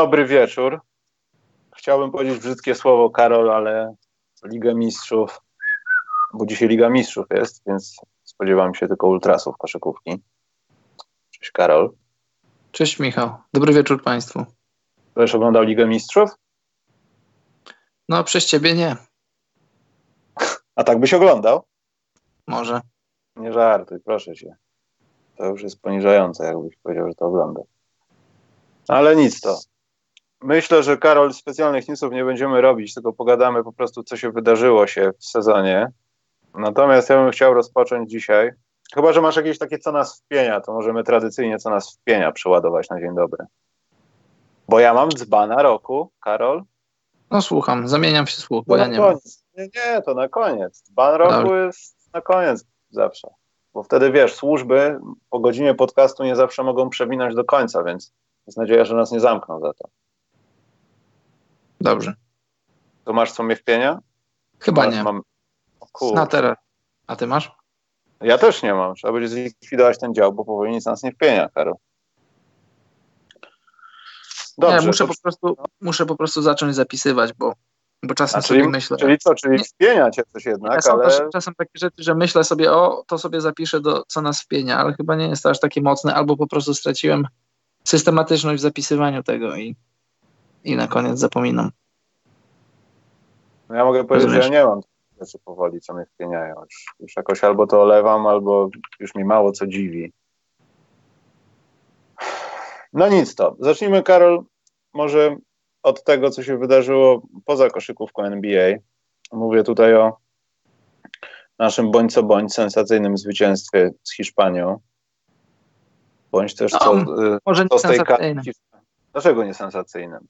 Dobry wieczór. Chciałbym powiedzieć brzydkie słowo, Karol, ale Liga Mistrzów, bo dzisiaj Liga Mistrzów jest, więc spodziewam się tylko ultrasów koszykówki. Cześć Karol. Cześć Michał. Dobry wieczór Państwu. Będziesz oglądał Ligę Mistrzów? No, przez ciebie nie. A tak byś oglądał? Może. Nie żartuj, proszę cię. To już jest poniżające, jakbyś powiedział, że to ogląda. Ale nic to. Myślę, że Karol specjalnych newsów nie będziemy robić, tylko pogadamy po prostu, co się wydarzyło się w sezonie. Natomiast ja bym chciał rozpocząć dzisiaj. Chyba, że masz jakieś takie co nas wpienia, to możemy tradycyjnie co nas wpienia przeładować na dzień dobry. Bo ja mam dzbana roku, Karol. No słucham, zamieniam się słuch, bo no ja nie mam. Nie, nie, to na koniec. Dzban roku jest na koniec zawsze. Bo wtedy wiesz, służby po godzinie podcastu nie zawsze mogą przewinąć do końca, więc jest nadzieja, że nas nie zamkną za to. Dobrze. To masz co mnie wpienia? Chyba Masz- nie. Mam... O. Na teraz. A ty masz? Ja też nie mam. Trzeba będzie zlikwidować ten dział, bo powoli nic nas nie wpienia, Karol. Dobrze, nie, muszę to- po, prostu, muszę po prostu zacząć zapisywać, bo, bo czasem A, czyli, sobie myślę. czyli co, czyli Nie. wpienia cię coś jednak, są ale też czasem takie rzeczy, że myślę sobie, o, to sobie zapiszę, do, co nas wpienia, ale chyba nie jest to aż takie mocne, albo po prostu straciłem systematyczność w zapisywaniu tego i, i na koniec zapominam. no ja mogę powiedzieć, że ja Rozumiesz? nie mam rzeczy powoli, co mnie wpieniają. Już, już jakoś albo to olewam, albo już mi mało co dziwi. No nic to. Zacznijmy, Karol, może od tego, co się wydarzyło poza koszykówką NBA. Mówię tutaj o naszym bądź co bądź sensacyjnym zwycięstwie z Hiszpanią. Bądź też co, y, Może co nie z tej. Dlaczego nie sensacyjnym?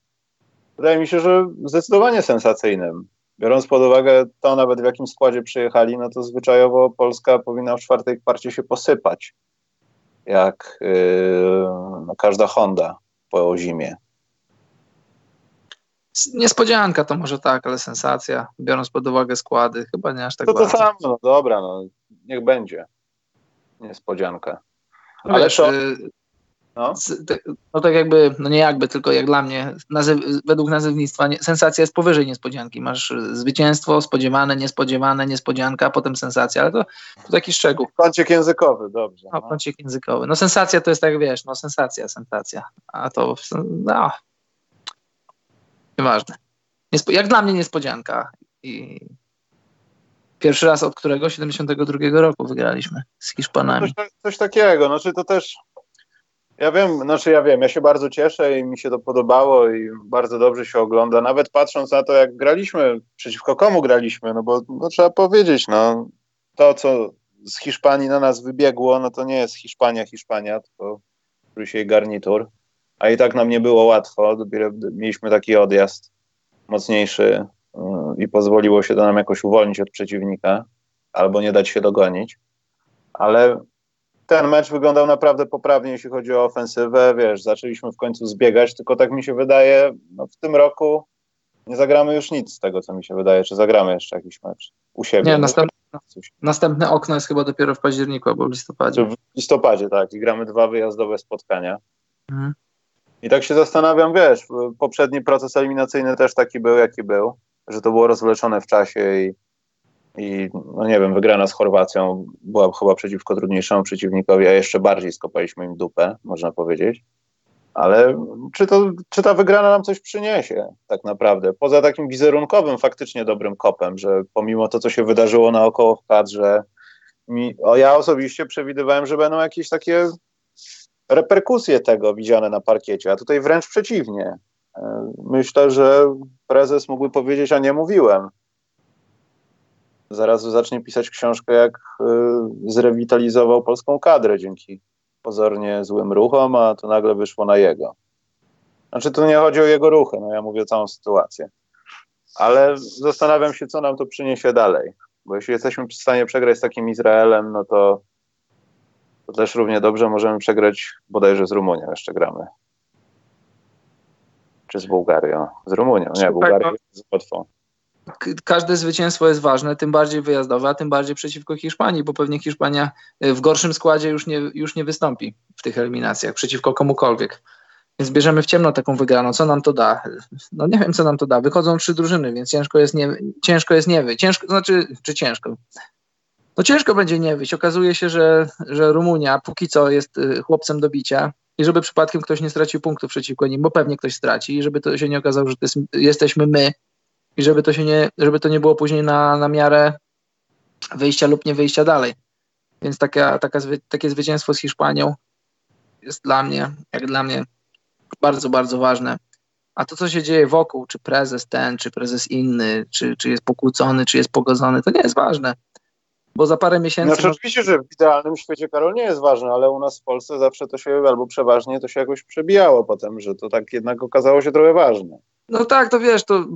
Wydaje mi się, że zdecydowanie sensacyjnym. Biorąc pod uwagę to, nawet w jakim składzie przyjechali, no to zwyczajowo Polska powinna w czwartej kwarcie się posypać. Jak yy, no, każda Honda po zimie. Niespodzianka to może tak, ale sensacja, biorąc pod uwagę składy, chyba nie aż tak To to bardzo. samo, no dobra, no, niech będzie. Niespodzianka. No Ale wiesz, to- y, No. no tak jakby, no nie jakby, tylko jak dla mnie, nazyw, według nazewnictwa nie, sensacja jest powyżej niespodzianki. Masz zwycięstwo, spodziewane, niespodziewane, niespodzianka, a potem sensacja, ale to, to taki szczegół. Kącik językowy, dobrze. No, No. kącik językowy. No sensacja to jest tak, wiesz, no sensacja, sensacja. A to, no, nieważne. Niespo, jak dla mnie niespodzianka. I pierwszy raz od którego? 72 roku wygraliśmy z Hiszpanami. Coś, coś takiego, znaczy to też. Ja wiem, znaczy ja wiem, ja się bardzo cieszę i mi się to podobało i bardzo dobrze się ogląda, nawet patrząc na to, jak graliśmy, przeciwko komu graliśmy, no bo no, trzeba powiedzieć, no to, co z Hiszpanii na nas wybiegło, no to nie jest Hiszpania, Hiszpania, tylko któryś jej garnitur, a i tak nam nie było łatwo, dopiero mieliśmy taki odjazd mocniejszy yy, i pozwoliło się to nam jakoś uwolnić od przeciwnika, albo nie dać się dogonić, ale ten mecz wyglądał naprawdę poprawnie, jeśli chodzi o ofensywę. Wiesz, zaczęliśmy w końcu zbiegać, tylko tak mi się wydaje, no w tym roku nie zagramy już nic z tego, co mi się wydaje. Czy zagramy jeszcze jakiś mecz u siebie? Nie, następne, następne okno jest chyba dopiero w październiku albo w listopadzie. W listopadzie, tak. I gramy dwa wyjazdowe spotkania. Mhm. I tak się zastanawiam, wiesz, poprzedni proces eliminacyjny też taki był, jaki był, że to było rozwleczone w czasie i, i no nie wiem, wygrana z Chorwacją była chyba przeciwko trudniejszemu przeciwnikowi, a jeszcze bardziej skopaliśmy im dupę, można powiedzieć. Ale czy, to, czy ta wygrana nam coś przyniesie tak naprawdę? Poza takim wizerunkowym, faktycznie dobrym kopem, że pomimo to, co się wydarzyło naokoło w kadrze, mi, o, ja osobiście przewidywałem, że będą jakieś takie reperkusje tego widziane na parkiecie, a tutaj wręcz przeciwnie. E, Myślę, że prezes mógłby powiedzieć, a nie mówiłem. Zaraz zacznie pisać książkę, jak y, zrewitalizował polską kadrę dzięki pozornie złym ruchom, a to nagle wyszło na jego. Znaczy, tu nie chodzi o jego ruchy, no ja mówię całą sytuację. Ale zastanawiam się, co nam to przyniesie dalej. Bo jeśli jesteśmy w stanie przegrać z takim Izraelem, no to to też równie dobrze możemy przegrać bodajże z Rumunią jeszcze gramy. Czy z Bułgarią? Z Rumunią, nie, Bułgarią z Łotwą. Każde zwycięstwo jest ważne, tym bardziej wyjazdowe, a tym bardziej przeciwko Hiszpanii, bo pewnie Hiszpania y, w gorszym składzie już nie, już nie wystąpi w tych eliminacjach przeciwko komukolwiek. Więc bierzemy w ciemno taką wygraną. Co nam to da? No nie wiem, co nam to da. Wychodzą trzy drużyny, więc ciężko jest nie, ciężko jest nie wyjść. Ciężko, znaczy, czy ciężko? No ciężko będzie nie wyjść. Okazuje się, że, że Rumunia póki co jest y, chłopcem do bicia i żeby przypadkiem ktoś nie stracił punktów przeciwko nim, bo pewnie ktoś straci i żeby to się nie okazało, że jesteśmy my i żeby to się nie, żeby to nie było później na, na miarę wyjścia lub nie wyjścia dalej. Więc taka, taka, takie zwycięstwo z Hiszpanią jest dla mnie, jak dla mnie, bardzo, bardzo ważne. A to, co się dzieje wokół, czy prezes ten, czy prezes inny, czy, czy jest pokłócony, czy jest pogodzony, to nie jest ważne. Bo za parę miesięcy. Znaczy, oczywiście, że w idealnym świecie, Karol, nie jest ważne, ale u nas w Polsce zawsze to się, albo przeważnie to się jakoś przebijało potem, że to tak jednak okazało się trochę ważne. No tak, to wiesz, to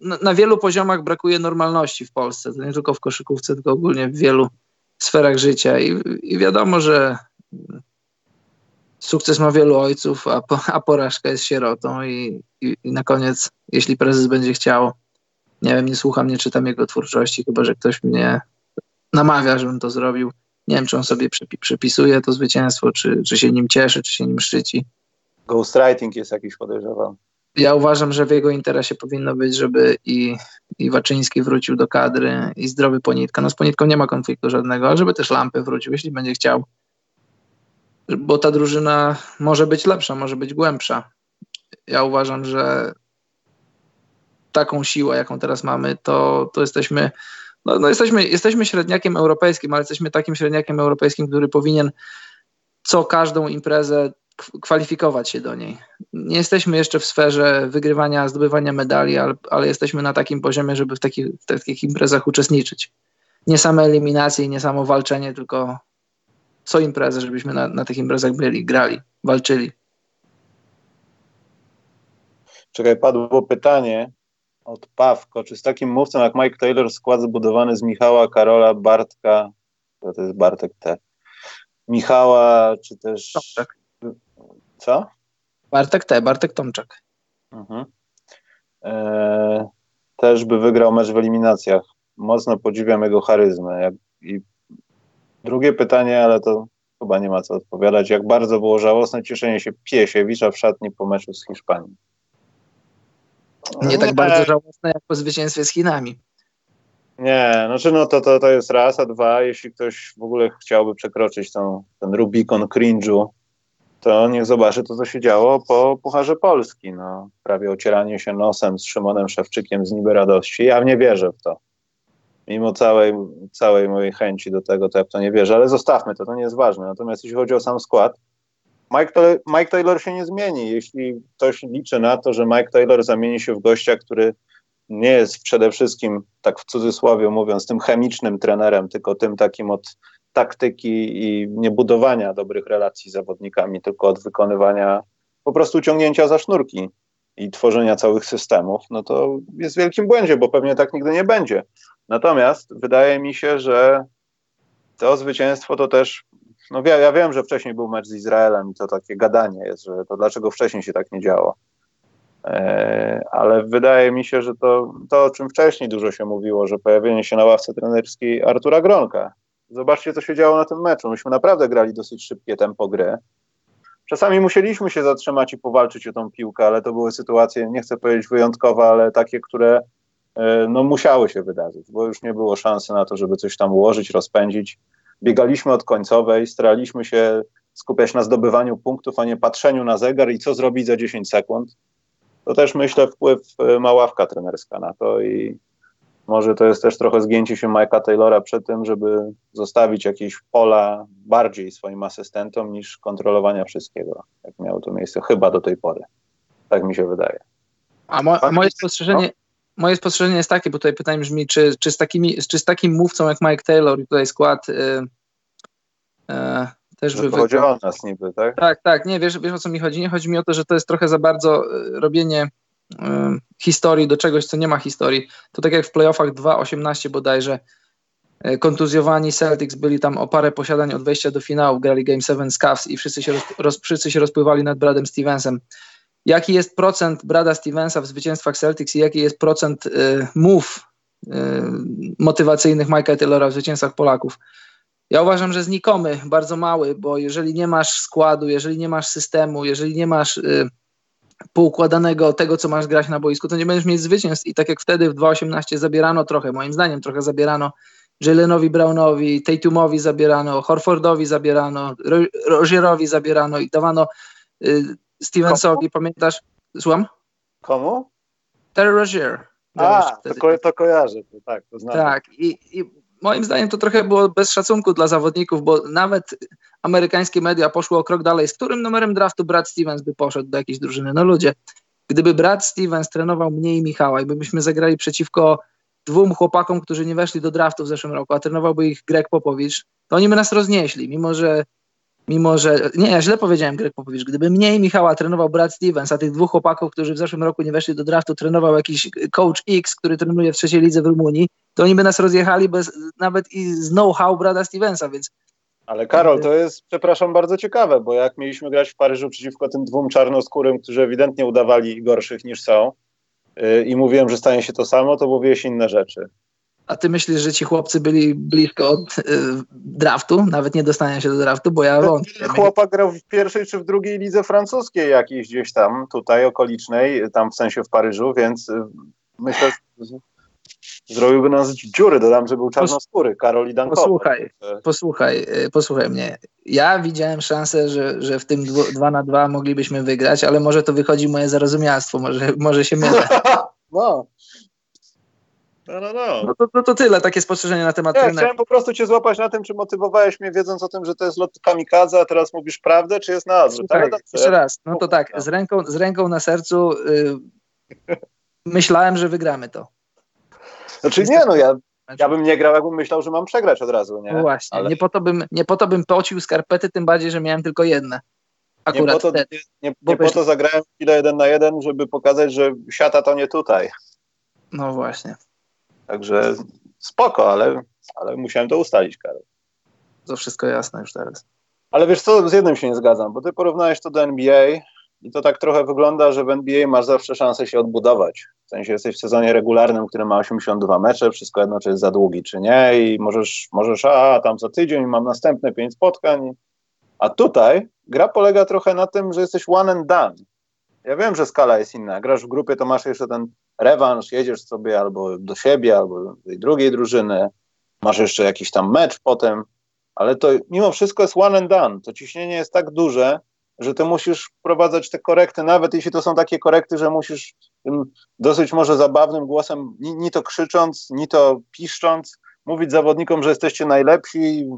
na, na, wielu poziomach brakuje normalności w Polsce. To nie tylko w koszykówce, tylko ogólnie w wielu sferach życia. I, i wiadomo, że sukces ma wielu ojców, a, po, a porażka jest sierotą. I, i, I na koniec, jeśli prezes będzie chciał, nie wiem, nie słucham, nie czytam jego twórczości, chyba że ktoś mnie namawia, żebym to zrobił. Nie wiem, czy on sobie przypisuje to zwycięstwo, czy, czy się nim cieszy, czy się nim szczyci. Ghostwriting jest jakiś podejrzewam. Ja uważam, że w jego interesie powinno być, żeby i, i Waczyński wrócił do kadry, i zdrowy Ponitka. No z Ponitką nie ma konfliktu żadnego, ale żeby też Lampy wrócił, jeśli będzie chciał. Bo ta drużyna może być lepsza, może być głębsza. Ja uważam, że taką siłę, jaką teraz mamy, to, to jesteśmy no, no jesteśmy, jesteśmy średniakiem europejskim, ale jesteśmy takim średniakiem europejskim, który powinien co każdą imprezę kwalifikować się do niej. Nie jesteśmy jeszcze w sferze wygrywania, zdobywania medali, ale, ale jesteśmy na takim poziomie, żeby w takich, w takich imprezach uczestniczyć. Nie same eliminacje i nie samo walczenie, tylko co imprezy, żebyśmy na, na tych imprezach byli, grali, walczyli. Czekaj, padło pytanie, od Pawko. Czy z takim mówcą jak Mike Taylor skład zbudowany z Michała, Karola, Bartka, to jest Bartek T. Michała, czy też... Tomczak. Co? Bartek T, Bartek Tomczak. Mhm. Eee, też by wygrał mecz w eliminacjach. Mocno podziwiam jego charyzmę. Jak, I drugie pytanie, ale to chyba nie ma co odpowiadać. Jak bardzo było żałosne cieszenie się Piesiewicza w szatni po meczu z Hiszpanią. Nie tak bardzo żałosne jak po zwycięstwie z Chinami. Nie, znaczy no to, to, to jest raz, a dwa, jeśli ktoś w ogóle chciałby przekroczyć tą, ten Rubikon cringe'u, to niech zobaczy to, co się działo po Pucharze Polski. No, prawie ocieranie się nosem z Szymonem Szewczykiem z niby radości. Ja nie wierzę w to. Mimo całej, całej mojej chęci do tego, to ja w to nie wierzę, ale zostawmy to, to nie jest ważne. Natomiast jeśli chodzi o sam skład, Mike Mike Taylor się nie zmieni. Jeśli ktoś liczy na to, że Mike Taylor zamieni się w gościa, który nie jest przede wszystkim, tak w cudzysłowie mówiąc, tym chemicznym trenerem, tylko tym takim od taktyki i nie budowania dobrych relacji z zawodnikami, tylko od wykonywania po prostu ciągnięcia za sznurki i tworzenia całych systemów, no to jest w wielkim błędzie, bo pewnie tak nigdy nie będzie. Natomiast wydaje mi się, że to zwycięstwo to też no ja, ja wiem, że wcześniej był mecz z Izraelem i to takie gadanie jest, że to dlaczego wcześniej się tak nie działo. E, ale wydaje mi się, że to, to, o czym wcześniej dużo się mówiło, że pojawienie się na ławce trenerskiej Artura Gronka. Zobaczcie, co się działo na tym meczu. Myśmy naprawdę grali dosyć szybkie tempo gry. Czasami musieliśmy się zatrzymać i powalczyć o tą piłkę, ale to były sytuacje, nie chcę powiedzieć wyjątkowe, ale takie, które e, no, musiały się wydarzyć, bo już nie było szansy na to, żeby coś tam ułożyć, rozpędzić biegaliśmy od końcowej, staraliśmy się skupiać na zdobywaniu punktów, a nie patrzeniu na zegar i co zrobić za 10 sekund. To też myślę wpływ e, ma ławka trenerska na to i może to jest też trochę zgięcie się Mike'a Taylora przed tym, żeby zostawić jakieś pola bardziej swoim asystentom niż kontrolowania wszystkiego, jak miało to miejsce chyba do tej pory. Tak mi się wydaje. A, mo a moje spostrzeżenie, moje spostrzeżenie jest takie, bo tutaj pytanie brzmi, czy, czy, z, takimi, czy z takim mówcą jak Mike Taylor i tutaj skład yy, yy, też by Chodzi o nas niby, tak? Tak, tak, nie, wiesz, wiesz o co mi chodzi? Nie chodzi mi o to, że to jest trochę za bardzo y, robienie historii do czegoś, co nie ma historii. To tak jak w playoffach 2-18 bodajże, y, kontuzjowani Celtics byli tam o parę posiadań od wejścia do finału, grali Game 7 z Cavs i wszyscy się, roz, wszyscy się rozpływali nad Bradem Stevensem jaki jest procent Brada Stevensa w zwycięstwach Celtics i jaki jest procent y, move y, motywacyjnych Mike'a Taylora w zwycięstwach Polaków. Ja uważam, że znikomy, bardzo mały, bo jeżeli nie masz składu, jeżeli nie masz systemu, jeżeli nie masz y, poukładanego tego, co masz grać na boisku, to nie będziesz mieć zwycięstw. I tak jak wtedy w 2.18 zabierano trochę, moim zdaniem trochę zabierano Jalenowi Brownowi, Tatumowi zabierano, Horfordowi zabierano, Rogierowi zabierano i dawano y, Stevensowi, pamiętasz? Złam? Komu? Terry Rozier. A, to, ko to kojarzę, to tak, to znam. Tak, i, i moim zdaniem to trochę było bez szacunku dla zawodników, bo nawet amerykańskie media poszły o krok dalej. Z którym numerem draftu Brad Stevens by poszedł do jakiejś drużyny? No ludzie, gdyby Brad Stevens trenował mnie i Michała i byśmy zagrali przeciwko dwóm chłopakom, którzy nie weszli do draftu w zeszłym roku, a trenowałby ich Greg Popowicz, to oni by nas roznieśli, mimo że mimo że, nie, ja źle powiedziałem Greg Popowicz, gdyby mnie i Michała trenował Brad Stevens, a tych dwóch chłopaków, którzy w zeszłym roku nie weszli do draftu, trenował jakiś coach X, który trenuje w trzeciej lidze w Rumunii, to oni by nas rozjechali bez nawet i z know-how Brada Stevensa, więc ale Karol, to jest, przepraszam, bardzo ciekawe, bo jak mieliśmy grać w Paryżu przeciwko tym dwóm czarnoskórym, którzy ewidentnie udawali gorszych niż są yy, i mówiłem, że stanie się to samo, to mówiłeś inne rzeczy. A ty myślisz, że ci chłopcy byli blisko od y, draftu? Nawet nie dostania się do draftu, bo ja wątpię. Chłopak grał w pierwszej czy w drugiej lidze francuskiej jakiejś gdzieś tam, tutaj okolicznej, tam w sensie w Paryżu, więc y, myślę, że zrobiłby nas dziury. Dodam, że był czarnoskóry, Karol i Dankowy. Posłuchaj, posłuchaj, y, posłuchaj mnie. Ja widziałem szansę, że, że w tym 2 na 2 moglibyśmy wygrać, ale może to wychodzi moje zarozumialstwo, może, może się mylę. no. No, no, no. no to, to, to, tyle, takie spostrzeżenie na temat ja, Chciałem po prostu cię złapać na tym, czy motywowałeś mnie wiedząc o tym, że to jest lot kamikadze, a teraz mówisz prawdę, czy jest na odwrót? Słuchaj, jeszcze raz, no to tak, z ręką, z ręką na sercu yy, myślałem, że wygramy to. Znaczy nie, no ja, ja bym nie grał, jakbym myślał, że mam przegrać od razu, nie? No właśnie, Ale... nie, po to bym, nie po to bym pocił skarpety, tym bardziej, że miałem tylko jedne. Akurat nie po to. Nie, nie, nie po to zagrałem chwilę jeden na jeden, żeby pokazać, że siata to nie tutaj. No właśnie. Także spoko, ale, ale musiałem to ustalić, Karol. To wszystko jasne już teraz. Ale wiesz co, z jednym się nie zgadzam, bo ty porównałeś to do NBA i to tak trochę wygląda, że w NBA masz zawsze szansę się odbudować. W sensie jesteś w sezonie regularnym, który ma 82 mecze, wszystko jedno, czy jest za długi, czy nie i możesz, możesz a tam za tydzień mam następne pięć spotkań. A tutaj gra polega trochę na tym, że jesteś one and done. Ja wiem, że skala jest inna. Grasz w grupie, to masz jeszcze ten rewanż, jedziesz sobie albo do siebie, albo do tej drugiej drużyny, masz jeszcze jakiś tam mecz potem, ale to mimo wszystko jest one and done. To ciśnienie jest tak duże, że ty musisz wprowadzać te korekty, nawet jeśli to są takie korekty, że musisz tym dosyć może zabawnym głosem, ni, ni to krzycząc, ni to piszcząc, mówić zawodnikom, że jesteście najlepsi,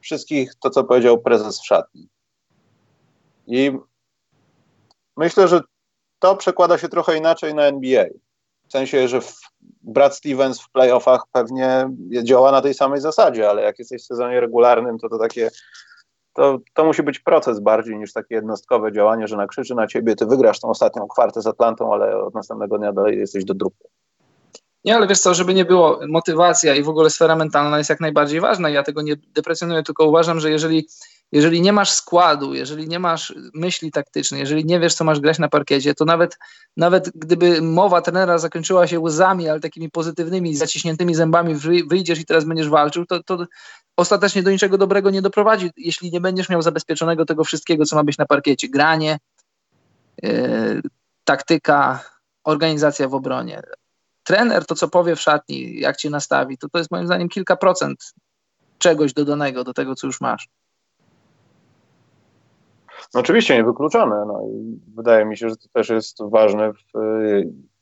wszystkich to, co powiedział prezes w szatni. I myślę, że to przekłada się trochę inaczej na NBA. W sensie, że Brad Stevens w playoffach pewnie działa na tej samej zasadzie, ale jak jesteś w sezonie regularnym, to to takie to, to musi być proces bardziej niż takie jednostkowe działanie, że nakrzyczy na ciebie, ty wygrasz tą ostatnią kwartę z Atlantą, ale od następnego dnia dalej jesteś do dupy. Nie, ale wiesz co, żeby nie było, motywacja i w ogóle sfera mentalna jest jak najbardziej ważna. Ja tego nie deprecjonuję, tylko uważam, że jeżeli jeżeli nie masz składu, jeżeli nie masz myśli taktycznej, jeżeli nie wiesz, co masz grać na parkiecie, to nawet, nawet gdyby mowa trenera zakończyła się łzami, ale takimi pozytywnymi, zaciśniętymi zębami, wyjdziesz i teraz będziesz walczył, to, to ostatecznie do niczego dobrego nie doprowadzi, jeśli nie będziesz miał zabezpieczonego tego wszystkiego, co ma być na parkiecie. Granie, yy, taktyka, organizacja w obronie. Trener to, co powie w szatni, jak cię nastawi, to to jest moim zdaniem kilka procent czegoś dodanego do tego, co już masz. No oczywiście niewykluczone. No i wydaje mi się, że to też jest ważne w,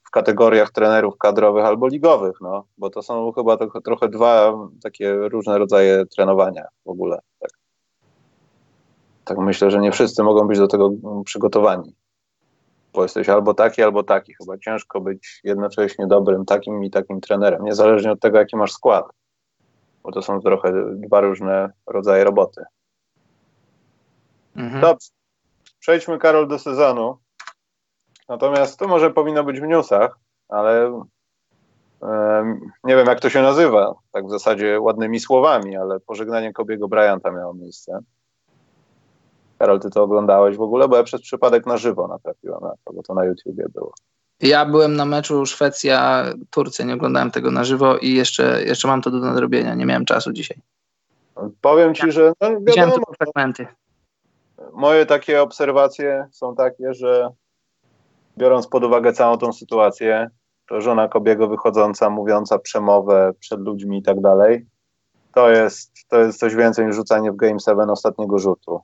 w kategoriach trenerów kadrowych albo ligowych, no, bo to są chyba to, trochę dwa takie różne rodzaje trenowania w ogóle. Tak. tak myślę, że nie wszyscy mogą być do tego przygotowani. Bo jesteś albo taki, albo taki. Chyba ciężko być jednocześnie dobrym takim i takim trenerem, niezależnie od tego, jaki masz skład. Bo to są trochę dwa różne rodzaje roboty. Mhm. Dobrze. Przejdźmy, Karol, do sezonu. Natomiast to może powinno być w newsach, ale nie wiem, jak to się nazywa, tak w zasadzie ładnymi słowami, ale pożegnanie Kobiego Bryanta miało miejsce. Karol, ty to oglądałeś w ogóle? Bo ja przez przypadek na żywo natrafiłem na to, bo to na YouTubie było. Ja byłem na meczu Szwecja-Turcja, nie oglądałem tego na żywo i jeszcze, jeszcze mam to do nadrobienia, nie miałem czasu dzisiaj. Powiem ci, że no, Widziałem wiadomo, tylko fragmenty. Moje takie obserwacje są takie, że biorąc pod uwagę całą tą sytuację, to żona Kobiego wychodząca, mówiąca przemowę przed ludźmi i tak dalej, to jest, to jest coś więcej niż rzucanie w Game 7 ostatniego rzutu.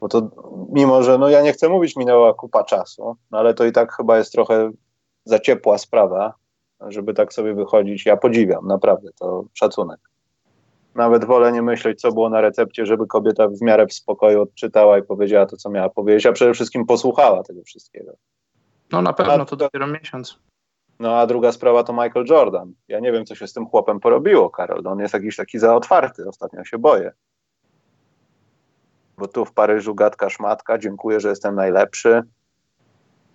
Bo to, mimo że, no ja nie chcę mówić, minęła kupa czasu, no ale to i tak chyba jest trochę za ciepła sprawa, żeby tak sobie wychodzić. Ja podziwiam, naprawdę, to szacunek. Nawet wolę nie myśleć, co było na recepcie, żeby kobieta w miarę w spokoju odczytała i powiedziała to, co miała powiedzieć, a przede wszystkim posłuchała tego wszystkiego. No na pewno to dopiero miesiąc. No a druga sprawa to Michael Jordan. Ja nie wiem, co się z tym chłopem porobiło, Karol. On jest jakiś taki za otwarty, ostatnio się boję. Bo tu w Paryżu gadka szmatka, dziękuję, że jestem najlepszy.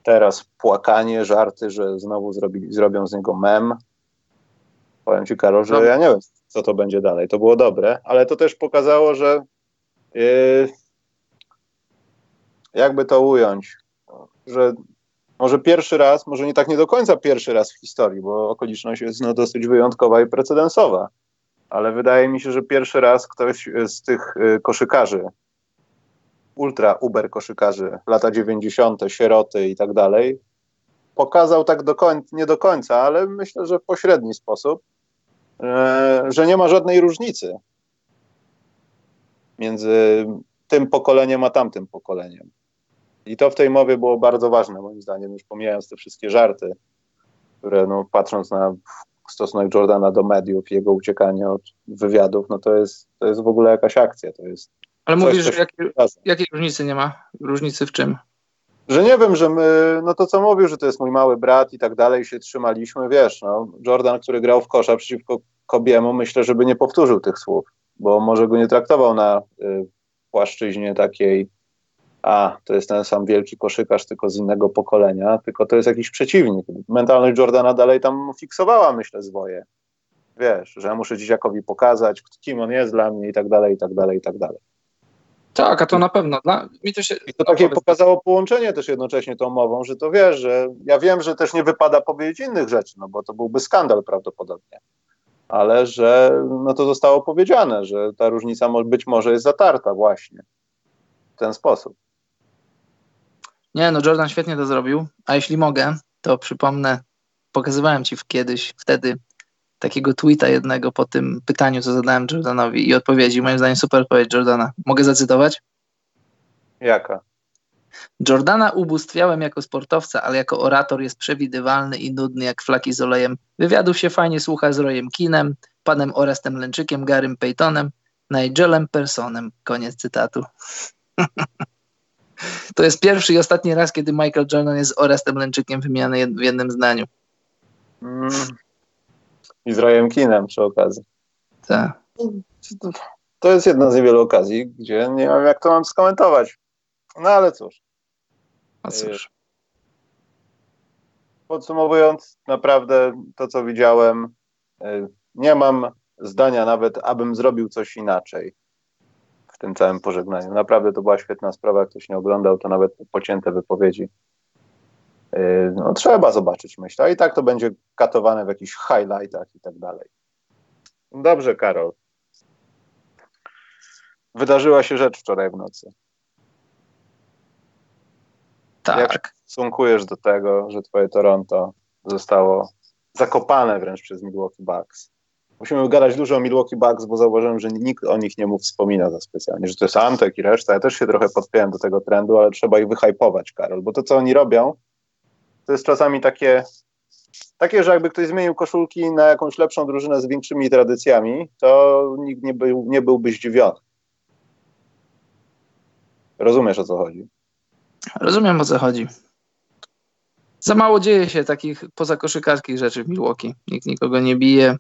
Teraz płakanie, żarty, że znowu zrobili, zrobią z niego mem. Powiem ci, Karol, że Dobra. ja nie wiem, co to będzie dalej. To było dobre, ale to też pokazało, że yy, jakby to ująć, że może pierwszy raz, może nie tak nie do końca pierwszy raz w historii, bo okoliczność jest no, dosyć wyjątkowa i precedensowa, ale wydaje mi się, że pierwszy raz ktoś z tych y, koszykarzy, ultra uber koszykarzy, lata 90., sieroty i tak dalej, pokazał tak do nie do końca, ale myślę, że w pośredni sposób, że nie ma żadnej różnicy między tym pokoleniem a tamtym pokoleniem. I to w tej mowie było bardzo ważne, moim zdaniem, już pomijając te wszystkie żarty, które, no, patrząc na stosunek Jordana do mediów, jego uciekanie od wywiadów, no to jest, to jest w ogóle jakaś akcja. To jest Ale Coś, mówisz, coś- że jakie, razem. jakiej różnicy nie ma? Różnicy w czym? Że nie wiem, że my, no to co mówił, że to jest mój mały brat i tak dalej, się trzymaliśmy, wiesz, no, Jordan, który grał w kosza przeciwko Kobiemu, myślę, żeby nie powtórzył tych słów, bo może go nie traktował na y, płaszczyźnie takiej, a, to jest ten sam wielki koszykarz, tylko z innego pokolenia, tylko to jest jakiś przeciwnik. Mentalność Jordana dalej tam fiksowała, myślę, zwoje. Wiesz, że ja muszę dzieciakowi pokazać, kim on jest dla mnie i tak dalej, i tak dalej, i tak dalej. Tak, a to na pewno. Dla, mi to się. I to takie pokazało połączenie też jednocześnie tą mową, że to wiesz, że ja wiem, że też nie wypada powiedzieć innych rzeczy, no bo to byłby skandal prawdopodobnie. Ale że no to zostało powiedziane, że ta różnica być może jest zatarta właśnie w ten sposób. Nie, no Jordan świetnie to zrobił. A jeśli mogę, to przypomnę, pokazywałem ci kiedyś wtedy takiego tweeta jednego po tym pytaniu, co zadałem Jordanowi i odpowiedzi. Moim zdaniem super odpowiedź Jordana. Mogę zacytować? Jaka? Jordana ubóstwiałem jako sportowca, ale jako orator jest przewidywalny i nudny jak flaki z olejem. Wywiadów się fajnie słucha z Royem Kinem, panem Orestem Lęczykiem, Garym Paytonem, Nigelem Personem. Koniec cytatu. to jest pierwszy i ostatni raz, kiedy Michael Jordan jest z Orestem Lęczykiem wymieniany w jednym zdaniu. Mm. I z Ryan Kinem przy okazji. Tak. To jest jedna z niewielu okazji, gdzie nie wiem, jak to mam skomentować. No ale cóż. No cóż. Podsumowując, naprawdę to, co widziałem, y, nie mam zdania nawet, abym zrobił coś inaczej w tym całym pożegnaniu. Naprawdę to była świetna sprawa. Jak ktoś nie oglądał, to nawet pocięte wypowiedzi. Y, No, trzeba zobaczyć, myślę. A i tak to będzie katowane w jakichś highlightach i tak dalej. Dobrze, Karol. Wydarzyła się rzecz wczoraj w nocy. Jak Tak. stosunkujesz do tego, że twoje Toronto zostało zakopane wręcz przez Milwaukee Bucks? Musimy gadać dużo o Milwaukee Bucks, bo zauważyłem, że nikt o nich nie mów wspomina za specjalnie, że to jest Antek i reszta. Ja też się trochę podpiąłem do tego trendu, ale trzeba ich wyhypować, Karol, bo to, co oni robią, to jest czasami takie, takie, że jakby ktoś zmienił koszulki na jakąś lepszą drużynę z większymi tradycjami, to nikt nie, był, nie byłby zdziwiony. Rozumiesz, o co chodzi? Rozumiem o co chodzi. Za mało dzieje się takich pozakoszykarskich rzeczy w Milwaukee. Nikt nikogo nie bije,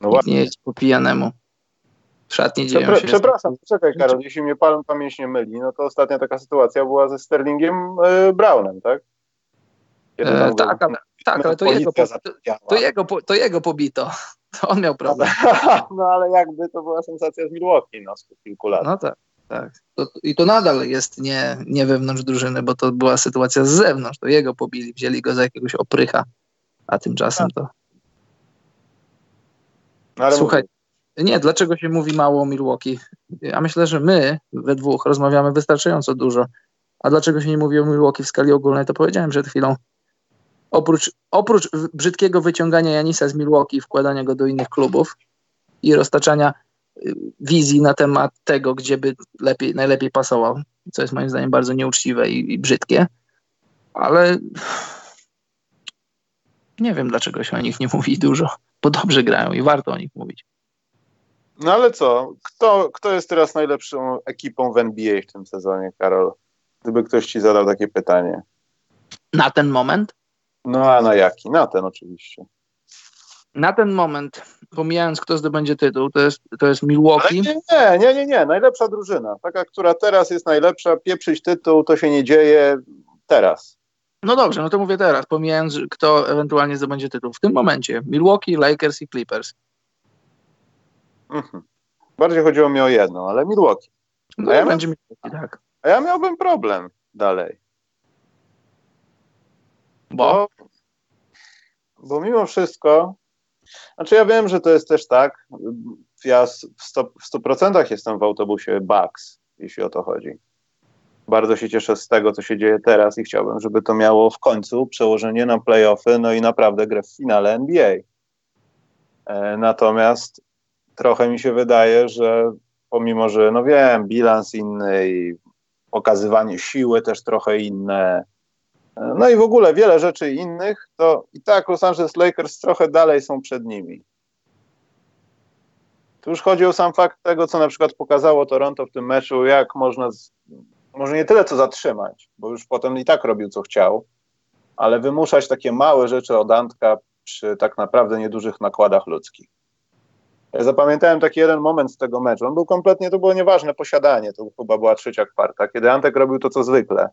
No nikt nie jest po pijanemu. W szatni dzieją Przepra- się... przepraszam, czekaj Karol, jeśli mnie pal- pamięć nie myli, no to ostatnia taka sytuacja była ze Sterlingiem e, Brownem, tak? E, tak, tak, ale to jego, po, to, to, jego, po, to jego pobito. To on miał problem. No ale jakby to była sensacja z Milwaukee no, sprzed kilku lat. No tak, tak. To, I to nadal jest nie, nie wewnątrz drużyny, bo to była sytuacja z zewnątrz. To jego pobili, wzięli go za jakiegoś oprycha, a tymczasem to... No, ale Słuchaj, Nie, dlaczego się mówi mało o Milwaukee? Ja myślę, że my we dwóch rozmawiamy wystarczająco dużo. A dlaczego się nie mówi o Milwaukee w skali ogólnej, to powiedziałem przed chwilą. Oprócz, oprócz brzydkiego wyciągania Janisa z Milwaukee, wkładania go do innych klubów i roztaczania wizji na temat tego, gdzie by lepiej, najlepiej pasował, co jest moim zdaniem bardzo nieuczciwe i, i brzydkie, ale nie wiem, dlaczego się o nich nie mówi dużo, bo dobrze grają i warto o nich mówić. No ale co? Kto, kto jest teraz najlepszą ekipą w NBA w tym sezonie, Karol? Gdyby ktoś ci zadał takie pytanie. Na ten moment? No a na jaki? Na ten oczywiście. Na ten moment, pomijając kto zdobędzie tytuł, to jest, to jest Milwaukee. nie, nie, nie, nie. Najlepsza drużyna. Taka, która teraz jest najlepsza. Pieprzyć tytuł, to się nie dzieje teraz. No dobrze, no to mówię teraz, pomijając kto ewentualnie zdobędzie tytuł. W tym momencie Milwaukee, Lakers i Clippers. Mhm. Bardziej chodziło mi o jedno, ale Milwaukee. No ja będzie Milwaukee, tak. A ja miałbym problem dalej. Bo? bo? Bo mimo wszystko, znaczy ja wiem, że to jest też tak, ja w 100%, w 100% jestem w autobusie Bucks, jeśli o to chodzi. Bardzo się cieszę z tego, co się dzieje teraz i chciałbym, żeby to miało w końcu przełożenie na playoffy, no i naprawdę grę w finale NBA. E, natomiast trochę mi się wydaje, że pomimo, że no wiem, bilans inny i pokazywanie siły też trochę inne, no i w ogóle wiele rzeczy innych, to i tak Los Angeles Lakers trochę dalej są przed nimi. Tu już chodzi o sam fakt tego, co na przykład pokazało Toronto w tym meczu, jak można, z, może nie tyle co zatrzymać, bo już potem i tak robił co chciał, ale wymuszać takie małe rzeczy od Antka przy tak naprawdę niedużych nakładach ludzkich. Ja zapamiętałem taki jeden moment z tego meczu. On był kompletnie, to było nieważne posiadanie, to chyba była trzecia kwarta, kiedy Antek robił to, co zwykle.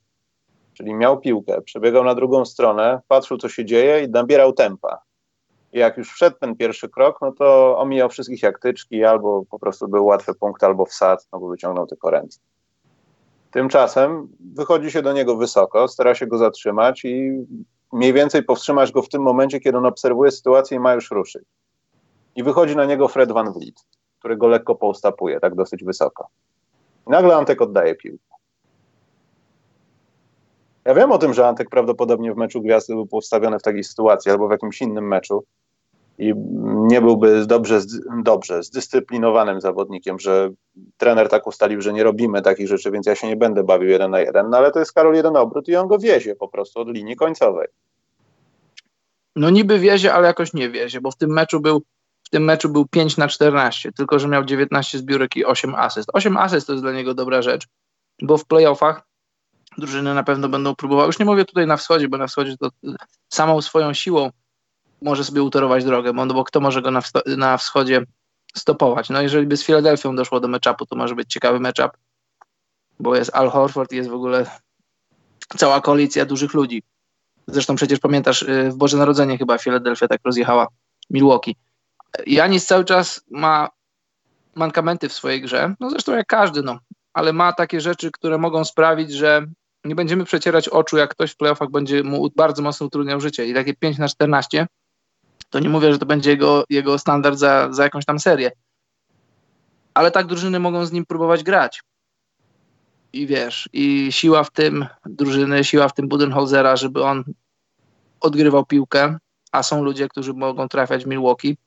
Czyli miał piłkę, przebiegał na drugą stronę, patrzył, co się dzieje i nabierał tempa. I jak już wszedł ten pierwszy krok, no to omijał wszystkich jak tyczki, albo po prostu był łatwy punkt, albo wsad, no bo wyciągnął tylko ręce. Tymczasem wychodzi się do niego wysoko, stara się go zatrzymać i mniej więcej powstrzymać go w tym momencie, kiedy on obserwuje sytuację i ma już ruszyć. I wychodzi na niego Fred Van Vliet, który go lekko poustapuje, tak dosyć wysoko. I nagle Antek oddaje piłkę. Ja wiem o tym, że Antek prawdopodobnie w meczu gwiazdy był postawiony w takiej sytuacji albo w jakimś innym meczu i nie byłby dobrze, dobrze zdyscyplinowanym zawodnikiem, że trener tak ustalił, że nie robimy takich rzeczy, więc ja się nie będę bawił jeden na jeden, no ale to jest Karol jeden obrót i on go wiezie po prostu od linii końcowej. No niby wiezie, ale jakoś nie wiezie, bo w tym meczu był w tym meczu był 5 na 14, tylko że miał 19 zbiórek i 8 asyst. 8 asyst to jest dla niego dobra rzecz, bo w playoffach drużyny na pewno będą próbowały, już nie mówię tutaj na wschodzie, bo na wschodzie to samą swoją siłą może sobie utorować drogę, bo, no bo kto może go na, na wschodzie stopować. No jeżeli by z Filadelfią doszło do meczapu, to może być ciekawy meczap, bo jest Al Horford jest w ogóle cała koalicja dużych ludzi. Zresztą przecież pamiętasz, y, w Boże Narodzenie chyba Filadelfia tak rozjechała Milwaukee. Janis cały czas ma mankamenty w swojej grze, no zresztą jak każdy, no, ale ma takie rzeczy, które mogą sprawić, że nie będziemy przecierać oczu, jak ktoś w playoffach będzie mu bardzo mocno utrudniał życie. I takie 5 na 14, to nie mówię, że to będzie jego, jego standard za, za jakąś tam serię. Ale tak drużyny mogą z nim próbować grać. I wiesz, i siła w tym drużyny, siła w tym Budenholzera, żeby on odgrywał piłkę, a są ludzie, którzy mogą trafiać w Milwaukee.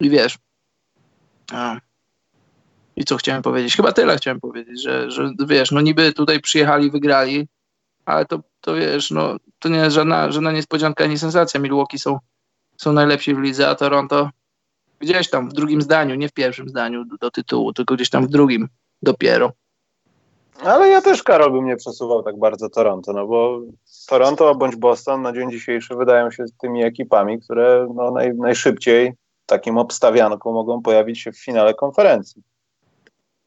I wiesz. I co chciałem powiedzieć? Chyba tyle chciałem powiedzieć, że, że wiesz, no niby tutaj przyjechali, wygrali, ale to, to wiesz, no to nie jest żadna, żadna niespodzianka ani sensacja. Milwaukee są, są najlepsi w lidze, a Toronto gdzieś tam w drugim zdaniu, nie w pierwszym zdaniu do, do tytułu, tylko gdzieś tam w drugim dopiero. Ale ja też, Karol, bym nie przesuwał tak bardzo Toronto, no bo Toronto bądź Boston na dzień dzisiejszy wydają się tymi ekipami, które no, naj, najszybciej takim obstawianką mogą pojawić się w finale konferencji.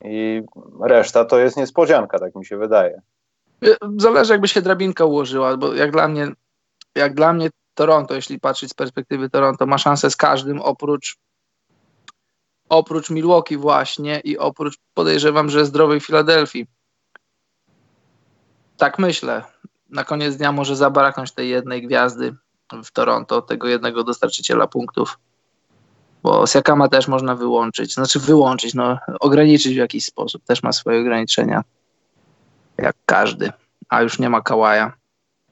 I reszta to jest niespodzianka, tak mi się wydaje. Zależy, jakby się drabinka ułożyła, bo jak dla mnie, jak dla mnie Toronto, jeśli patrzeć z perspektywy Toronto, ma szansę z każdym oprócz oprócz Milwaukee właśnie i oprócz podejrzewam, że zdrowej Filadelfii. Tak myślę. Na koniec dnia może zabraknąć tej jednej gwiazdy w Toronto, tego jednego dostarczyciela punktów. Bo Siakama też można wyłączyć, znaczy wyłączyć, no ograniczyć w jakiś sposób, też ma swoje ograniczenia, jak każdy, a już nie ma Kałaja,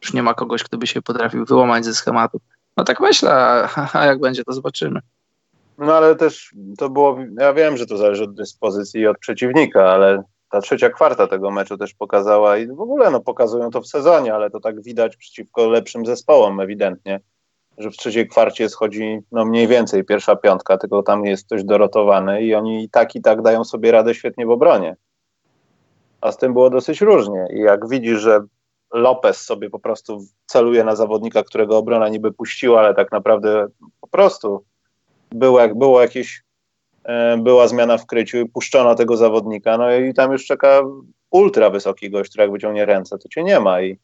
już nie ma kogoś, kto by się potrafił wyłamać ze schematu. No tak myślę, a, jak będzie, to zobaczymy. No ale też to było, ja wiem, że to zależy od dyspozycji i od przeciwnika, ale ta trzecia kwarta tego meczu też pokazała i w ogóle no, pokazują to w sezonie, ale to tak widać przeciwko lepszym zespołom ewidentnie, że w trzeciej kwarcie schodzi no, mniej więcej pierwsza piątka, tylko tam jest ktoś dorotowany i oni i tak i tak dają sobie radę świetnie w obronie. A z tym było dosyć różnie i jak widzisz, że Lopez sobie po prostu celuje na zawodnika, którego obrona niby puściła, ale tak naprawdę po prostu było, było jakieś E, była zmiana w kryciu i puszczono tego zawodnika, no i tam już czeka ultra wysoki gość, który jak wyciągnie ręce, to cię nie ma i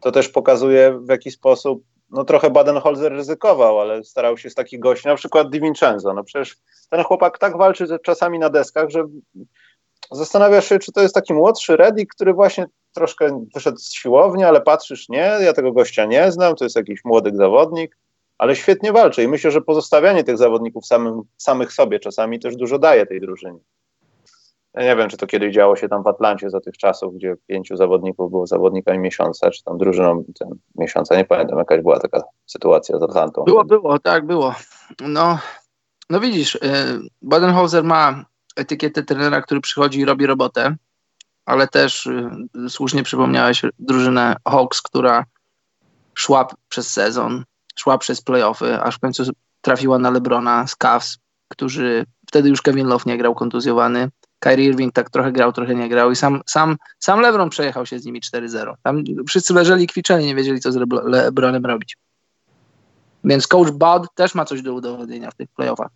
to też pokazuje w jaki sposób, no trochę Baden-Holzer ryzykował, ale starał się z takich gości, na przykład Di Vincenzo, no przecież ten chłopak tak walczy czasami na deskach, że zastanawiasz się, czy to jest taki młodszy Reddick, który właśnie troszkę wyszedł z siłowni, ale patrzysz, nie, ja tego gościa nie znam, to jest jakiś młody zawodnik, ale świetnie walczy i myślę, że pozostawianie tych zawodników samym, samych sobie czasami też dużo daje tej drużynie. Ja nie wiem, czy to kiedyś działo się tam w Atlancie za tych czasów, gdzie pięciu zawodników było zawodnikami miesiąca, czy tam drużyną miesiąca, nie pamiętam, jakaś była taka sytuacja z Atlantą. Było, było, tak, było. No, no widzisz, y, Badenhauser ma etykietę trenera, który przychodzi i robi robotę, ale też y, słusznie przypomniałeś drużynę Hawks, która szła przez sezon, szła przez playoffy, aż w końcu trafiła na Lebrona z Cavs, którzy wtedy już Kevin Love nie grał kontuzjowany. Kyrie Irving tak trochę grał, trochę nie grał i sam, sam, sam LeBron przejechał się z nimi 4-0. Tam wszyscy leżeli kwiczeni, nie wiedzieli, co z LeBronem robić. Więc coach Bud też ma coś do udowodnienia w tych playoffach.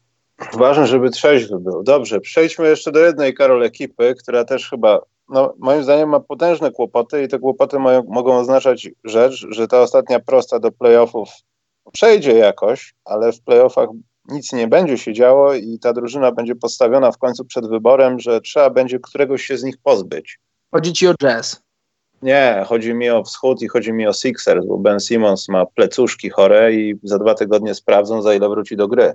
Ważne, żeby trzeźwy był. Dobrze, przejdźmy jeszcze do jednej, Karol, ekipy, która też chyba, no, moim zdaniem ma potężne kłopoty i te kłopoty mają, mogą oznaczać rzecz, że ta ostatnia prosta do playoffów przejdzie jakoś, ale w playoffach nic nie będzie się działo i ta drużyna będzie postawiona w końcu przed wyborem, że trzeba będzie któregoś się z nich pozbyć. Chodzi ci o jazz? Nie, chodzi mi o wschód i chodzi mi o Sixers, bo Ben Simmons ma plecuszki chore i za dwa tygodnie sprawdzą, za ile wróci do gry.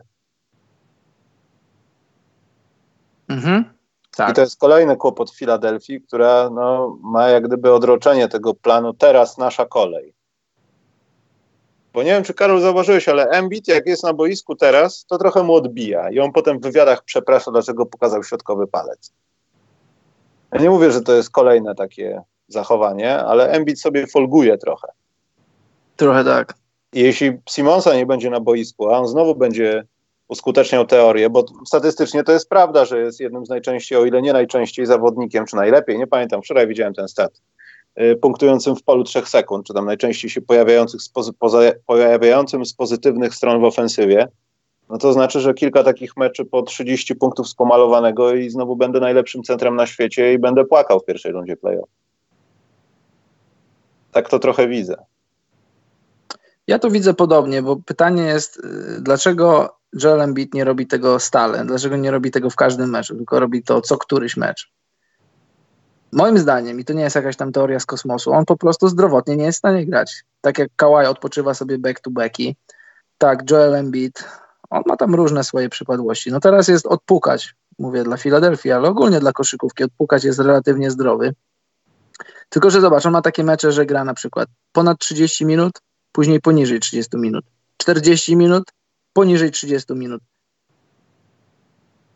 Mhm. Tak. I to jest kolejny kłopot Filadelfii, która no, ma jak gdyby odroczenie tego planu, teraz nasza kolej. Bo nie wiem, czy Karol zauważyłeś, ale Embiid, jak jest na boisku teraz, to trochę mu odbija i on potem w wywiadach przeprasza, dlaczego pokazał środkowy palec. Ja nie mówię, że to jest kolejne takie zachowanie, ale Embiid sobie folguje trochę. Trochę tak. I jeśli Simonsa nie będzie na boisku, a on znowu będzie uskuteczniał teorię, bo statystycznie to jest prawda, że jest jednym z najczęściej, o ile nie najczęściej zawodnikiem, czy najlepiej, nie pamiętam, wczoraj widziałem ten stat, punktującym w polu 3 sekund, czy tam najczęściej się pojawiających z poza, pojawiającym z pozytywnych stron w ofensywie, no to znaczy, że kilka takich meczy po 30 punktów spomalowanego i znowu będę najlepszym centrem na świecie i będę płakał w pierwszej rundzie playoff. Tak to trochę widzę. Ja to widzę podobnie, bo pytanie jest, y, dlaczego Joel Embiid nie robi tego stale? Dlaczego nie robi tego w każdym meczu, tylko robi to co któryś mecz? Moim zdaniem, i to nie jest jakaś tam teoria z kosmosu, on po prostu zdrowotnie nie jest w stanie grać. Tak jak Kawhi odpoczywa sobie back-to-backi, tak Joel Embiid, on ma tam różne swoje przypadłości. No teraz jest odpukać, mówię dla Filadelfii, ale ogólnie dla koszykówki odpukać jest relatywnie zdrowy. Tylko, że zobacz, on ma takie mecze, że gra na przykład ponad 30 minut, później poniżej 30 minut. 40 minut, poniżej 30 minut.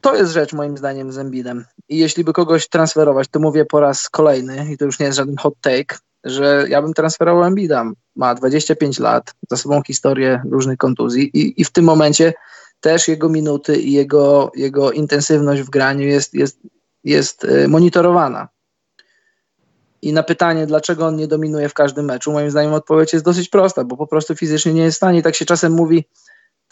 To jest rzecz moim zdaniem z Embidem. I jeśli by kogoś transferować, to mówię po raz kolejny, i to już nie jest żaden hot take, że ja bym transferował Embida. Ma 25 lat, za sobą historię różnych kontuzji i, i w tym momencie też jego minuty i jego, jego intensywność w graniu jest, jest, jest y, monitorowana. I na pytanie, dlaczego on nie dominuje w każdym meczu, moim zdaniem odpowiedź jest dosyć prosta, bo po prostu fizycznie nie jest w stanie. Tak się czasem mówi,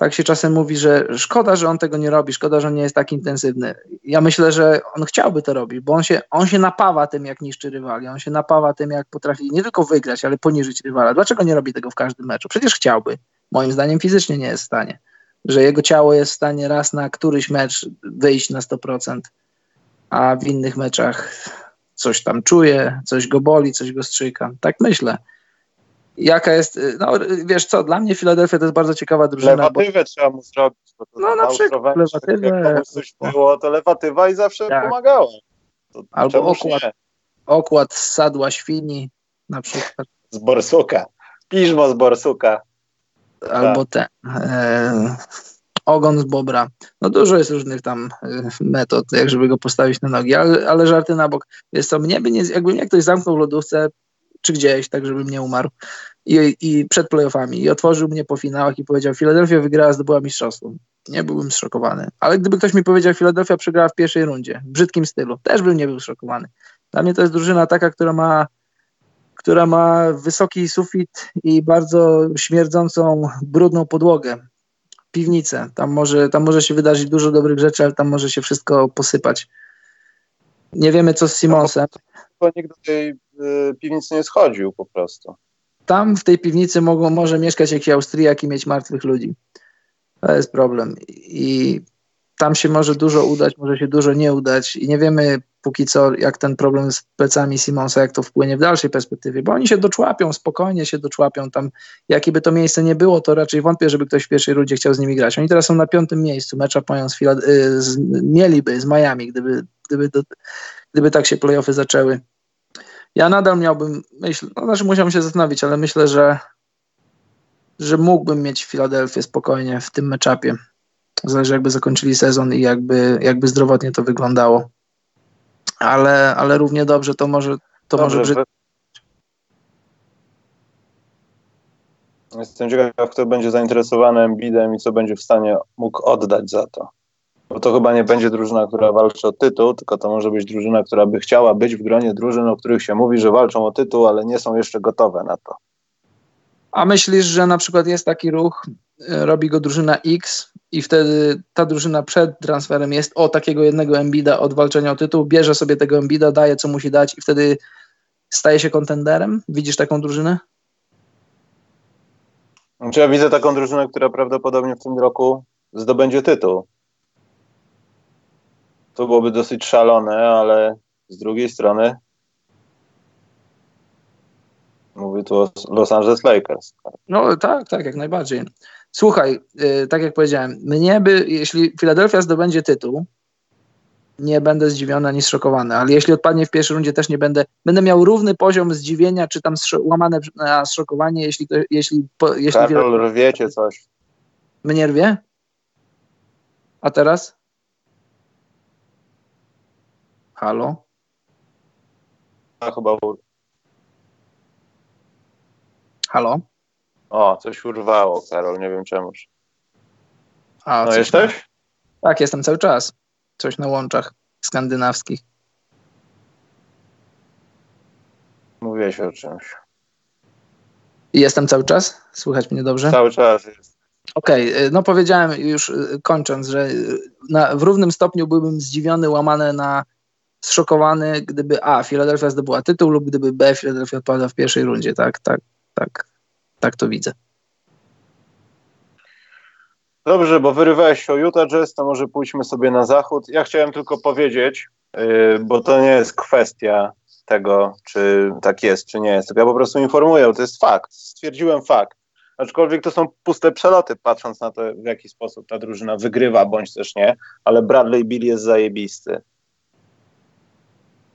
tak się czasem mówi, że szkoda, że on tego nie robi, szkoda, że on nie jest tak intensywny. Ja myślę, że on chciałby to robić, bo on się, on się napawa tym, jak niszczy rywali, on się napawa tym, jak potrafi nie tylko wygrać, ale poniżyć rywala. Dlaczego nie robi tego w każdym meczu? Przecież chciałby. Moim zdaniem fizycznie nie jest w stanie. Że jego ciało jest w stanie raz na któryś mecz wyjść na 100%, a w innych meczach coś tam czuje, coś go boli, coś go strzyka. Tak myślę. Jaka jest, no wiesz co, dla mnie Filadelfia to jest bardzo ciekawa drużyna. Lewatywę bo... trzeba mu zrobić. Bo to no na przykład lewatywę. Jak coś było, to lewatywa i zawsze tak. pomagała. To Albo okład, okład z sadła świni na przykład. Z borsuka. Piżmo z borsuka. Albo ten. E, ogon z bobra. No dużo jest różnych tam e, metod, jak żeby go postawić na nogi, ale, ale żarty na bok. Jest to, mnie by nie, jakby mnie ktoś zamknął w lodówce, czy gdzieś, tak żebym nie umarł, i, i przed playoffami, i otworzył mnie po finałach i powiedział, Filadelfia wygrała, zdobyła mistrzostwo. Nie byłbym zszokowany. Ale gdyby ktoś mi powiedział, Filadelfia przegrała w pierwszej rundzie, w brzydkim stylu, też bym nie był zszokowany. Dla mnie to jest drużyna taka, która ma która ma wysoki sufit i bardzo śmierdzącą, brudną podłogę, piwnicę. Tam może, tam może się wydarzyć dużo dobrych rzeczy, ale tam może się wszystko posypać. Nie wiemy, co z Simonsem. No, piwnicy nie schodził po prostu. Tam w tej piwnicy mogą, może mieszkać jakiś Austriak i mieć martwych ludzi. To jest problem. I tam się może dużo udać, może się dużo nie udać i nie wiemy póki co, jak ten problem z plecami Simonsa, jak to wpłynie w dalszej perspektywie, bo oni się doczłapią, spokojnie się doczłapią tam, jakie by to miejsce nie było, to raczej wątpię, żeby ktoś w pierwszej rundzie chciał z nimi grać. Oni teraz są na piątym miejscu, matchup mają z, Filad- y, z mieliby z Miami, gdyby, gdyby, do, gdyby tak się playoffy zaczęły. Ja nadal miałbym, myśl, no znaczy musiałbym się zastanowić, ale myślę, że że mógłbym mieć Filadelfię spokojnie w tym meczapie. Zależy jakby zakończyli sezon i jakby, jakby zdrowotnie to wyglądało. Ale, ale równie dobrze to może to dobrze, może brzydko. Jestem ciekaw, kto będzie zainteresowany Embidem i co będzie w stanie mógł oddać za to. Bo to chyba nie będzie drużyna, która walczy o tytuł, tylko to może być drużyna, która by chciała być w gronie drużyn, o których się mówi, że walczą o tytuł, ale nie są jeszcze gotowe na to. A myślisz, że na przykład jest taki ruch, e, robi go drużyna X i wtedy ta drużyna przed transferem jest o takiego jednego Embida od walczenia o tytuł, bierze sobie tego Embida, daje co musi dać i wtedy staje się kontenderem? Widzisz taką drużynę? Znaczy ja widzę taką drużynę, która prawdopodobnie w tym roku zdobędzie tytuł. To byłoby dosyć szalone, ale z drugiej strony Mówię tu o Los Angeles Lakers. No tak, tak, jak najbardziej. Słuchaj, yy, tak jak powiedziałem, mnie by, jeśli Philadelphia zdobędzie tytuł, nie będę zdziwiony ani zszokowany, ale jeśli odpadnie w pierwszej rundzie, też nie będę. Będę miał równy poziom zdziwienia, czy tam łamane na zszokowanie, jeśli. To, jeśli, po, jeśli Karol, rwiecie coś. Mnie rwie? A teraz? Halo? A chyba Halo? O, coś urwało, Karol, nie wiem czemuż. A, no jesteś? Na... Tak, jestem cały czas. Coś na łączach skandynawskich. Mówiłeś o czymś. Jestem cały czas? Słychać mnie dobrze? Cały czas jest. Okej, okay, no powiedziałem już y, kończąc, że y, na, w równym stopniu byłbym zdziwiony, łamany na zszokowany, gdyby A, Philadelphia zdobyła tytuł lub gdyby B, Philadelphia odpada w pierwszej rundzie, tak, tak, tak, tak to widzę. Dobrze, bo wyrywałeś się o Utah Jazz, to może pójdźmy sobie na zachód. Ja chciałem tylko powiedzieć, yy, bo to nie jest kwestia tego, czy tak jest, czy nie jest, ja po prostu informuję, to jest fakt, stwierdziłem fakt. Aczkolwiek to są puste przeloty, patrząc na to, w jaki sposób ta drużyna wygrywa, bądź też nie, ale Bradley Bill jest zajebisty.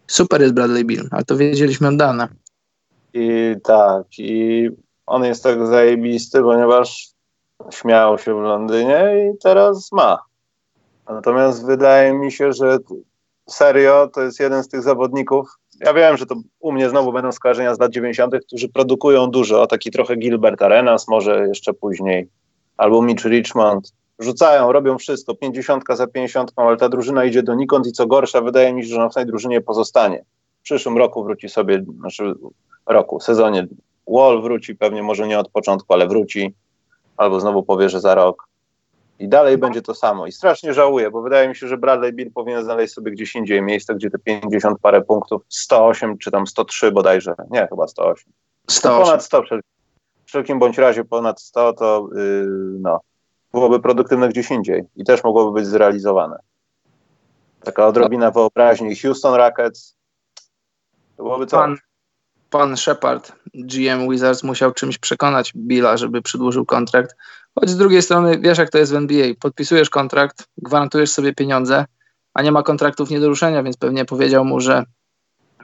Super jest Bradley Bill, ale to wiedzieliśmy od dawna. I tak, i on jest tak zajebisty, ponieważ śmiał się w Londynie i teraz ma. Natomiast wydaje mi się, że serio to jest jeden z tych zawodników. Ja wiem, że to u mnie znowu będą skojarzenia z lat 90., którzy produkują dużo, taki trochę Gilbert Arenas, może jeszcze później, albo Mitch Richmond. Rzucają, robią wszystko, 50 za 50, ale ta drużyna idzie donikąd i co gorsza, wydaje mi się, że ona w tej drużynie pozostanie. W przyszłym roku wróci sobie, znaczy roku, sezonie. Wall wróci pewnie, może nie od początku, ale wróci, albo znowu powie, że za rok. I dalej będzie to samo. I strasznie żałuję, bo wydaje mi się, że Bradley Bill powinien znaleźć sobie gdzieś indziej miejsce, gdzie te 50 parę punktów, 108 czy tam 103 bodajże, nie, chyba 108. 108. Ponad 100 w wszelkim bądź razie ponad 100 to yy, no, byłoby produktywne gdzieś indziej i też mogłoby być zrealizowane. Taka odrobina wyobraźni. Houston Rockets to byłoby coś. Pan, pan Shepard, GM Wizards, musiał czymś przekonać Billa, żeby przedłużył kontrakt. Choć z drugiej strony, wiesz jak to jest w NBA, podpisujesz kontrakt, gwarantujesz sobie pieniądze, a nie ma kontraktów nie do ruszenia, więc pewnie powiedział mu, że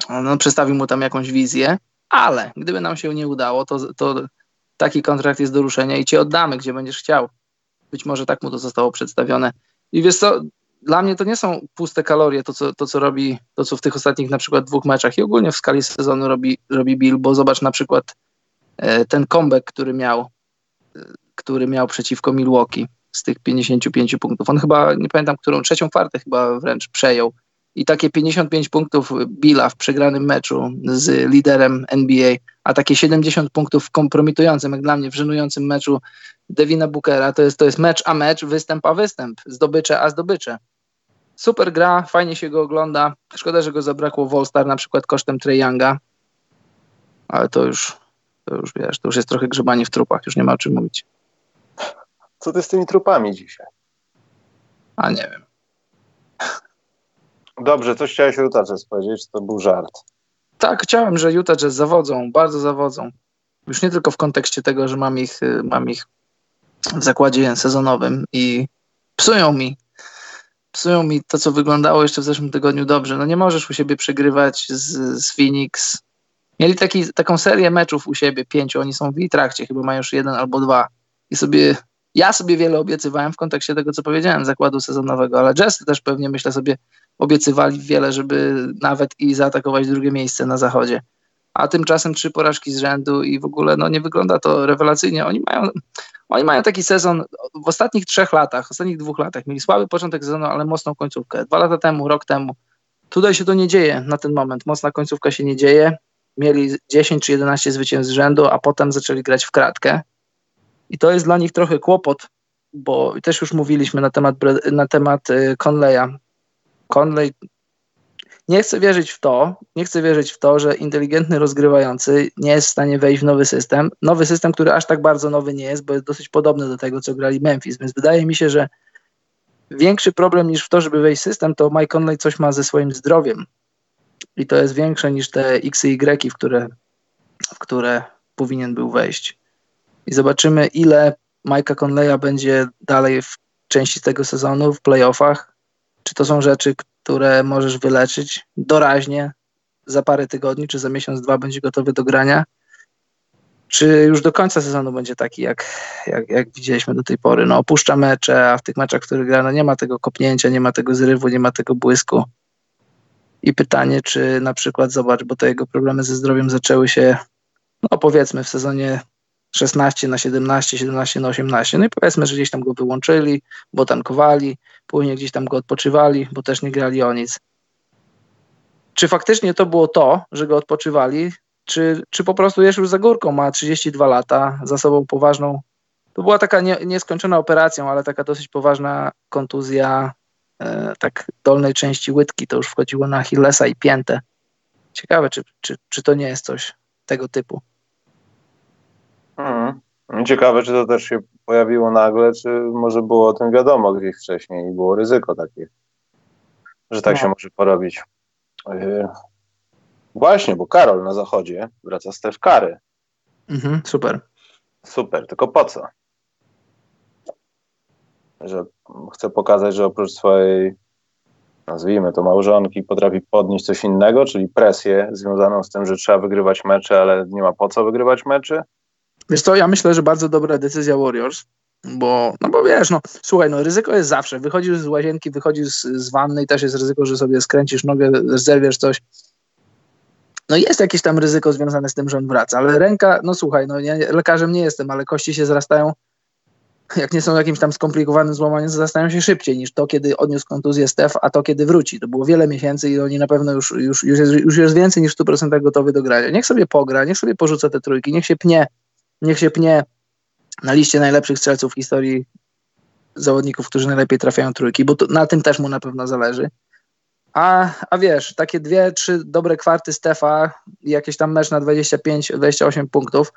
no, przedstawił mu tam jakąś wizję, ale gdyby nam się nie udało, to, to taki kontrakt jest do ruszenia i ci oddamy, gdzie będziesz chciał. Być może tak mu to zostało przedstawione. I wiesz co, dla mnie to nie są puste kalorie, to co, to co robi, to co w tych ostatnich na przykład dwóch meczach i ogólnie w skali sezonu robi, robi Bill, bo zobacz na przykład e, ten comeback, który miał, e, który miał przeciwko Milwaukee z tych 55 punktów. On chyba, nie pamiętam, którą trzecią kwartę chyba wręcz przejął. I takie 55 punktów Billa w przegranym meczu z liderem NBA, a takie 70 punktów w kompromitującym, jak dla mnie, w żenującym meczu Devina Bookera, to jest, to jest mecz a mecz, występ a występ, zdobycze a zdobycze. Super gra, fajnie się go ogląda. Szkoda, że go zabrakło w All-Star na przykład kosztem Trey Younga, ale to już, to już wiesz, to już jest trochę grzebanie w trupach, już nie ma o czym mówić. Co ty z tymi trupami dzisiaj? A nie wiem. Dobrze, coś chciałeś o Utah Jazz powiedzieć, to był żart. Tak, chciałem, że Utah Jazz zawodzą, bardzo zawodzą. Już nie tylko w kontekście tego, że mam ich, mam ich w zakładzie sezonowym i psują mi psują mi to, co wyglądało jeszcze w zeszłym tygodniu dobrze. No nie możesz u siebie przegrywać z, z Phoenix. Mieli taki, taką serię meczów u siebie, pięciu, oni są w trakcie, chyba mają już jeden albo dwa. I sobie, ja sobie wiele obiecywałem w kontekście tego, co powiedziałem, zakładu sezonowego, ale Jazz też pewnie, myślę sobie, obiecywali wiele, żeby nawet i zaatakować drugie miejsce na zachodzie. A tymczasem trzy porażki z rzędu i w ogóle no, nie wygląda to rewelacyjnie. Oni mają, oni mają taki sezon w ostatnich trzech latach, ostatnich dwóch latach. Mieli słaby początek sezonu, ale mocną końcówkę. Dwa lata temu, rok temu. Tutaj się to nie dzieje na ten moment. Mocna końcówka się nie dzieje. Mieli 10 czy 11 zwycięstw z rzędu, a potem zaczęli grać w kratkę. I to jest dla nich trochę kłopot, bo też już mówiliśmy na temat, na temat y, Conleya. Conley nie chcę wierzyć w to, nie chcę wierzyć w to, że inteligentny rozgrywający nie jest w stanie wejść w nowy system. Nowy system, który aż tak bardzo nowy nie jest, bo jest dosyć podobny do tego, co grali Memphis, więc wydaje mi się, że większy problem niż w to, żeby wejść w system, to Mike Conley coś ma ze swoim zdrowiem. I to jest większe niż te X i Y, w które, w które powinien był wejść. I zobaczymy, ile Mike'a Conleya będzie dalej w części tego sezonu, w playoffach. Czy to są rzeczy, które możesz wyleczyć doraźnie za parę tygodni, czy za miesiąc, dwa będzie gotowy do grania, czy już do końca sezonu będzie taki, jak, jak, jak widzieliśmy do tej pory. No, opuszcza mecze, a w tych meczach, w których gra, no nie ma tego kopnięcia, nie ma tego zrywu, nie ma tego błysku. I pytanie, czy na przykład, zobacz, bo te jego problemy ze zdrowiem zaczęły się, no powiedzmy, w sezonie 16 na 17, 17 na 18. No i powiedzmy, że gdzieś tam go wyłączyli, bo tankowali, później gdzieś tam go odpoczywali, bo też nie grali o nic. Czy faktycznie to było to, że go odpoczywali, czy, czy po prostu jest już za górką, ma 32 lata, za sobą poważną. To była taka nie, nieskończona operacja, ale taka dosyć poważna kontuzja e, tak dolnej części łydki, to już wchodziło na Achillesa i piętę. Ciekawe, czy, czy, czy to nie jest coś tego typu. Hmm. Ciekawe, czy to też się pojawiło nagle, czy może było o tym wiadomo gdzieś wcześniej i było ryzyko takie, że tak no. się może porobić. Yy, właśnie, bo Karol na zachodzie wraca z Stef Kary. Mhm, super. Super, tylko po co? Że chce pokazać, że oprócz swojej, nazwijmy to małżonki, potrafi podnieść coś innego, czyli presję związaną z tym, że trzeba wygrywać mecze, ale nie ma po co wygrywać mecze Wiesz co, ja myślę, że bardzo dobra decyzja Warriors, bo, no bo wiesz, no słuchaj, no ryzyko jest zawsze. Wychodzisz z łazienki, wychodzisz z, z wanny i też jest ryzyko, że sobie skręcisz nogę, zerwiesz coś. No jest jakieś tam ryzyko związane z tym, że on wraca, ale ręka, no słuchaj, no ja lekarzem nie jestem, ale kości się zrastają, jak nie są jakimś tam skomplikowanym złamaniem, zrastają się szybciej niż to, kiedy odniósł kontuzję Stef, a to, kiedy wróci. To było wiele miesięcy i oni na pewno już, już, już, jest, już jest więcej niż 100% gotowy do grania. Niech sobie pogra, niech sobie porzuca te trójki, niech się pnie niech się pnie na liście najlepszych strzelców w historii zawodników, którzy najlepiej trafiają trójki, bo to, na tym też mu na pewno zależy. A, a wiesz, takie dwie, trzy dobre kwarty Stefa i jakieś tam mecz na 25-28 punktów,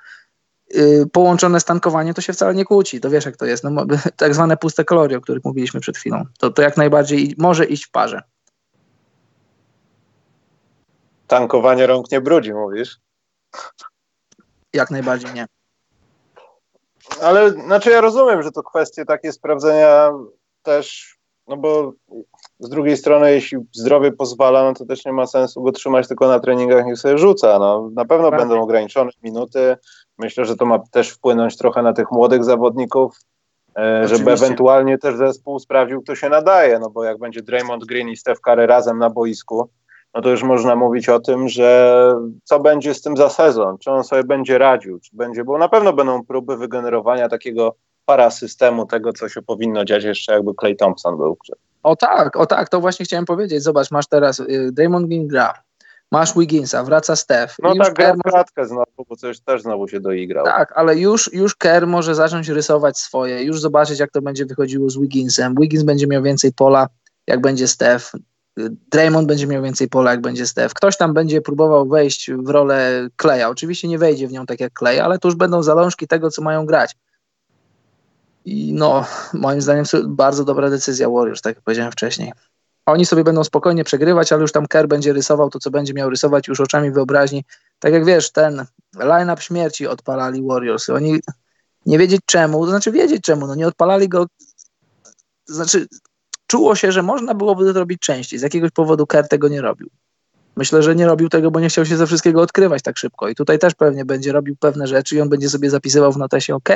yy, połączone z tankowaniem, to się wcale nie kłóci. To wiesz, jak to jest. No, tak zwane puste kalorie, o których mówiliśmy przed chwilą. To, to jak najbardziej może iść w parze. Tankowanie rąk nie brudzi, mówisz? Jak najbardziej nie. Ale znaczy ja rozumiem, że to kwestie takie sprawdzenia też, no bo z drugiej strony, jeśli zdrowie pozwala, no to też nie ma sensu go trzymać tylko na treningach, niech sobie rzuca. No, na pewno tak. będą ograniczone minuty. Myślę, że to ma też wpłynąć trochę na tych młodych zawodników, e, żeby ewentualnie też zespół sprawdził, kto się nadaje, no bo jak będzie Draymond Green i Steph Curry razem na boisku, no to już można mówić o tym, że co będzie z tym za sezon, czy on sobie będzie radził, czy będzie, bo na pewno będą próby wygenerowania takiego parasystemu tego, co się powinno dziać jeszcze jakby Clay Thompson był. O tak, o tak, to właśnie chciałem powiedzieć. Zobacz, masz teraz y, Damon Green gra, masz Wigginsa, wraca Steph. No tak, gra kratkę znowu, bo coś też znowu się doigrał. Tak, ale już, już Kerr może zacząć rysować swoje, już zobaczyć, jak to będzie wychodziło z Wigginsem. Wiggins będzie miał więcej pola, jak będzie Steph. Draymond będzie miał więcej pola, jak będzie Steph. Ktoś tam będzie próbował wejść w rolę Kleja. Oczywiście nie wejdzie w nią tak jak Klej, ale to już będą zalążki tego, co mają grać. I no, moim zdaniem bardzo dobra decyzja Warriors, tak jak powiedziałem wcześniej. Oni sobie będą spokojnie przegrywać, ale już tam Kerr będzie rysował to, co będzie miał rysować już oczami wyobraźni. Tak jak wiesz, ten line-up śmierci odpalali Warriors. Oni nie wiedzieć czemu, to znaczy wiedzieć czemu, no nie odpalali go, znaczy czuło się, że można byłoby to zrobić częściej. Z jakiegoś powodu Kerr tego nie robił. Myślę, że nie robił tego, bo nie chciał się ze wszystkiego odkrywać tak szybko. I tutaj też pewnie będzie robił pewne rzeczy i on będzie sobie zapisywał w notesie, ok,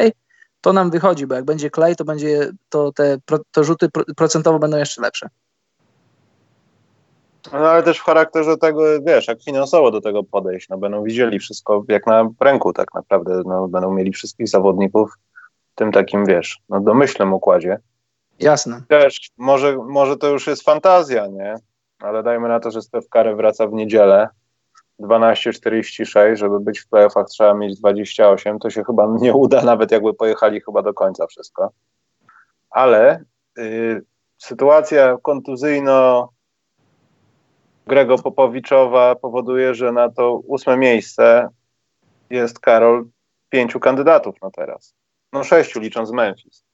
to nam wychodzi, bo jak będzie klej, to będzie to te to rzuty procentowo będą jeszcze lepsze. No ale też w charakterze tego, wiesz, jak finansowo do tego podejść, no będą widzieli wszystko jak na ręku tak naprawdę, no będą mieli wszystkich zawodników w tym takim, wiesz, no domyślnym układzie. Jasne. Też, może, może to już jest fantazja, nie? Ale dajmy na to, że Steph Curry wraca w niedzielę, 12-46, żeby być w playoffach trzeba mieć 28, to się chyba nie uda, nawet jakby pojechali chyba do końca wszystko. Ale y, sytuacja kontuzyjno Grego Popowiczowa powoduje, że na to ósme miejsce jest Karol pięciu kandydatów na teraz. No sześciu licząc Memphis.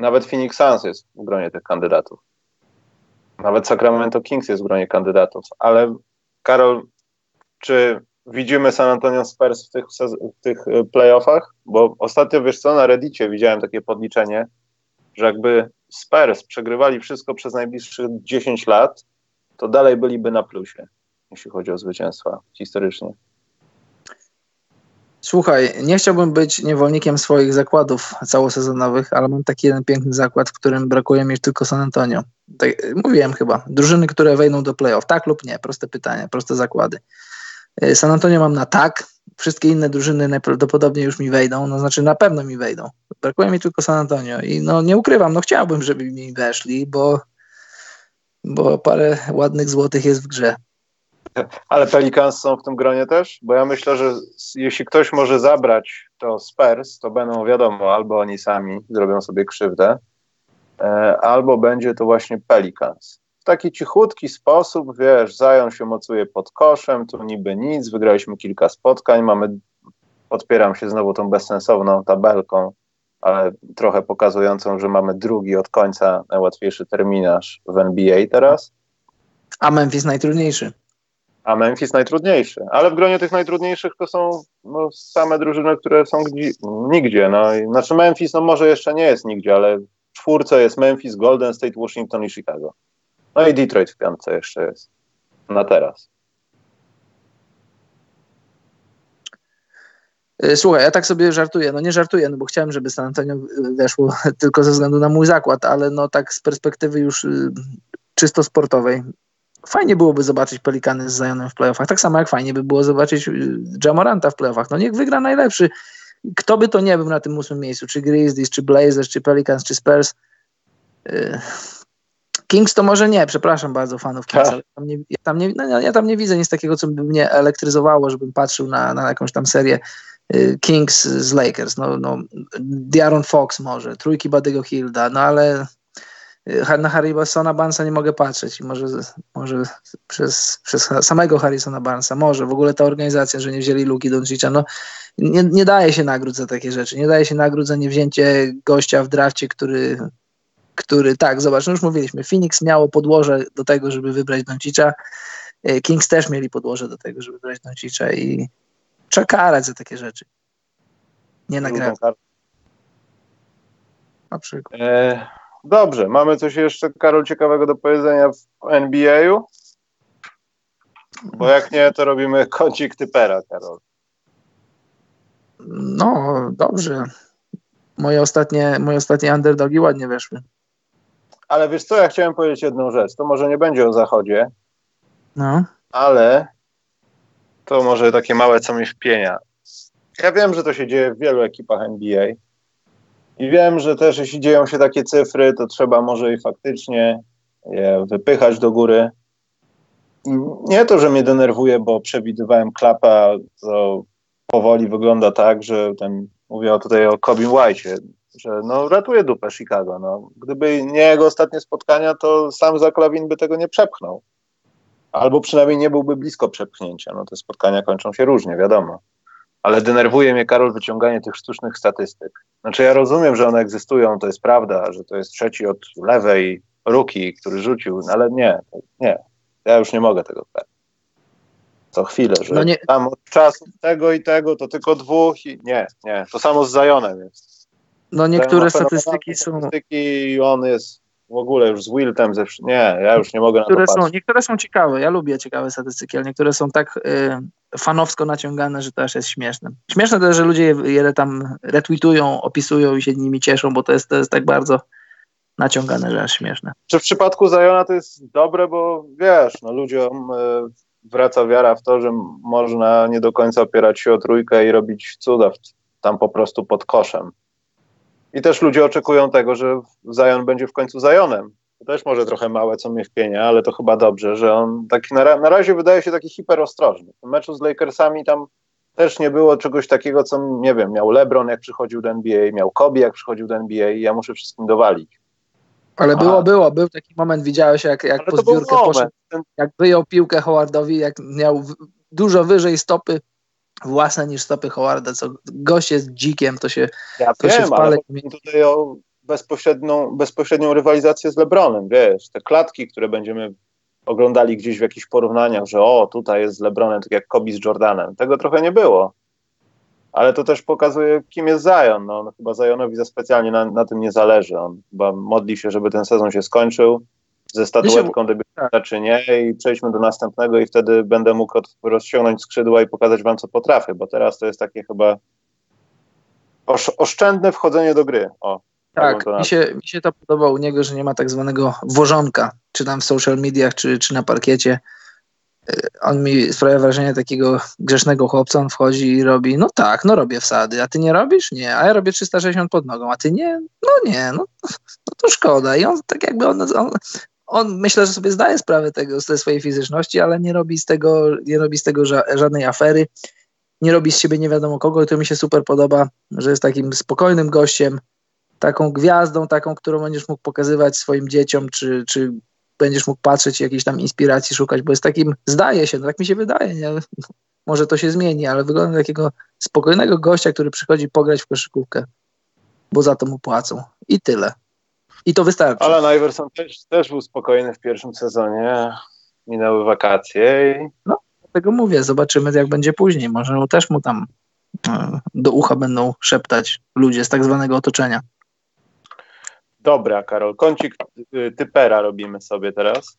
Nawet Phoenix Suns jest w gronie tych kandydatów. Nawet Sacramento Kings jest w gronie kandydatów, ale Karol, czy widzimy San Antonio Spurs w tych, w tych e, playoffach? Bo ostatnio, wiesz co, na Reddicie widziałem takie podliczenie, że jakby Spurs przegrywali wszystko przez najbliższych 10 lat, to dalej byliby na plusie, jeśli chodzi o zwycięstwa historycznie. Słuchaj, nie chciałbym być niewolnikiem swoich zakładów całosezonowych, ale mam taki jeden piękny zakład, w którym brakuje mi tylko San Antonio. Tak, mówiłem chyba. Drużyny, które wejdą do playoff. Tak lub nie? Proste pytanie, proste zakłady. Y, San Antonio mam na tak. Wszystkie inne drużyny najprawdopodobniej już mi wejdą, no znaczy na pewno mi wejdą. Brakuje mi tylko San Antonio i no nie ukrywam, no chciałbym, żeby mi weszli, bo, bo parę ładnych złotych jest w grze. Ale Pelicans są w tym gronie też? Bo ja myślę, że jeśli ktoś może zabrać to Spurs, to będą wiadomo, albo oni sami zrobią sobie krzywdę, e, albo będzie to właśnie Pelicans. W taki cichutki sposób, wiesz, Zają się mocuje pod koszem, tu niby nic, wygraliśmy kilka spotkań, mamy, podpieram się znowu tą bezsensowną tabelką, ale trochę pokazującą, że mamy drugi od końca najłatwiejszy terminarz w NBA teraz. A Memphis najtrudniejszy a Memphis najtrudniejszy. Ale w gronie tych najtrudniejszych to są no, same drużyny, które są gdzie, nigdzie. No. Znaczy Memphis no, może jeszcze nie jest nigdzie, ale w czwórce jest Memphis, Golden State, Washington i Chicago. No i Detroit w piątce jeszcze jest. Na teraz. Y, słuchaj, ja tak sobie żartuję, no nie żartuję, no bo chciałem, żeby San Antonio weszło tylko ze względu na mój zakład, ale no tak z perspektywy już y, czysto sportowej, fajnie byłoby zobaczyć Pelikany z Zionem w playoffach. Tak samo jak fajnie by było zobaczyć y, Jamoranta w playoffach. No niech wygra najlepszy. Kto by to nie był na tym ósmym miejscu, czy Grizzlies, czy Blazers, czy Pelicans, czy Spurs. Y, Kings to może nie, przepraszam bardzo fanów Kings, tak. ale tam nie, ja, tam nie, no, ja tam nie widzę nic takiego, co by mnie elektryzowało, żebym patrzył na, na jakąś tam serię y, Kings z Lakers. No, no, Diaron Fox może, trójki Badygo Hilda, no ale na Harrisona Barnesa nie mogę patrzeć. Może, może przez, przez samego Harrisona Barnesa, może w ogóle ta organizacja, że nie wzięli Luki Doncicza, no nie, nie daje się nagród za takie rzeczy. Nie daje się nagród za niewzięcie gościa w drafcie, który, który tak, zobacz, no już mówiliśmy, Phoenix miało podłoże do tego, żeby wybrać Doncicza e, Kings też mieli podłoże do tego, żeby brać Doncicza i trzeba karać za takie rzeczy. Nie nagrać. Na przykład. E, dobrze, mamy coś jeszcze, Karol, ciekawego do powiedzenia w NBA-u? Bo jak nie, to robimy kącik typera, Karol. No, dobrze. Moje ostatnie, moje ostatnie underdogi ładnie weszły. Ale wiesz co, ja chciałem powiedzieć jedną rzecz. To może nie będzie o zachodzie, no. ale to może takie małe co mi wpienia. Ja wiem, że to się dzieje w wielu ekipach NBA i wiem, że też jeśli dzieją się takie cyfry, to trzeba może i faktycznie je wypychać do góry. Nie to, że mnie denerwuje, bo przewidywałem klapa, to powoli wygląda tak, że ten, mówię tutaj o Cobin White, że no ratuje dupę Chicago. No. Gdyby nie jego ostatnie spotkania, to sam Zaklawin by tego nie przepchnął. Albo przynajmniej nie byłby blisko przepchnięcia. No te spotkania kończą się różnie, wiadomo. Ale denerwuje mnie, Karol, wyciąganie tych sztucznych statystyk. Znaczy ja rozumiem, że one egzystują, to jest prawda, że to jest trzeci od lewej ruki, który rzucił, no ale nie, nie. Ja już nie mogę tego brać co chwilę, że no nie... tam od czasu tego i tego to tylko dwóch i nie, nie. To samo z Zajonem jest. No niektóre statystyki są... Statystyki i on jest w ogóle już z Wiltem ze... Nie, ja już nie mogę niektóre na to są, Niektóre są ciekawe, ja lubię ciekawe statystyki, ale niektóre są tak y, fanowsko naciągane, że to aż jest śmieszne. Śmieszne też, że ludzie je, je tam retweetują, opisują i się nimi cieszą, bo to jest, to jest tak bardzo naciągane, że aż śmieszne. Czy w przypadku Zajona to jest dobre, bo wiesz, no ludziom... Y, wraca wiara w to, że można nie do końca opierać się o trójkę i robić cuda tam po prostu pod koszem. I też ludzie oczekują tego, że Zion będzie w końcu Zionem. To też może trochę małe, co mnie wpienia, ale to chyba dobrze, że on taki na, na razie wydaje się taki hiperostrożny. W meczu z Lakersami tam też nie było czegoś takiego, co, nie wiem, miał LeBron jak przychodził do NBA, miał Kobe jak przychodził do NBA i ja muszę wszystkim dowalić. Ale było, A. było, był taki moment, widziałeś jak, jak po zbiórkę poszedł, jak wyjął piłkę Howardowi, jak miał dużo wyżej stopy własne niż stopy Howarda, co gość jest dzikiem, to się Ja to wiem, się wpale... ale tutaj o bezpośrednią, bezpośrednią rywalizację z LeBronem, wiesz, te klatki, które będziemy oglądali gdzieś w jakichś porównaniach, że o, tutaj jest z LeBronem, tak jak Kobe z Jordanem. Tego trochę nie było ale to też pokazuje, kim jest Zion. No, no chyba Zionowi za specjalnie na, na, tym nie zależy. On chyba modli się, żeby ten sezon się skończył ze statuetką debiutanta tak. czy nie i przejdźmy do następnego i wtedy będę mógł rozciągnąć skrzydła i pokazać wam, co potrafię, bo teraz to jest takie chyba osz, oszczędne wchodzenie do gry. O, tak, mi się, mi się to podoba u niego, że nie ma tak zwanego wożonka, czy tam w social mediach, czy, czy na parkiecie on mi sprawia wrażenie takiego grzesznego chłopca, on wchodzi i robi, no tak, no robię wsady, a ty nie robisz? Nie, a ja robię 360 pod nogą, a ty nie? No nie, no, no to szkoda. I on tak jakby, on, on, on myślę, że sobie zdaje sprawę tego, ze swojej fizyczności, ale nie robi z tego, nie robi z tego ża żadnej afery, nie robi z siebie nie wiadomo kogo i to mi się super podoba, że jest takim spokojnym gościem, taką gwiazdą, taką, którą będziesz mógł pokazywać swoim dzieciom, czy, czy będziesz mógł patrzeć jakiejś tam inspiracji szukać, bo jest takim, zdaje się, no tak mi się wydaje, nie? może to się zmieni, ale wygląda takiego spokojnego gościa, który przychodzi pograć w koszykówkę, bo za to mu płacą. I tyle. I to wystarczy. Ale Iverson też, też był spokojny w pierwszym sezonie. Minęły wakacje i... No, dlatego mówię, zobaczymy jak będzie później. Może też mu tam e, do ucha będą szeptać ludzie z tak zwanego otoczenia. Dobra, Karol, kącik y, typera robimy sobie teraz.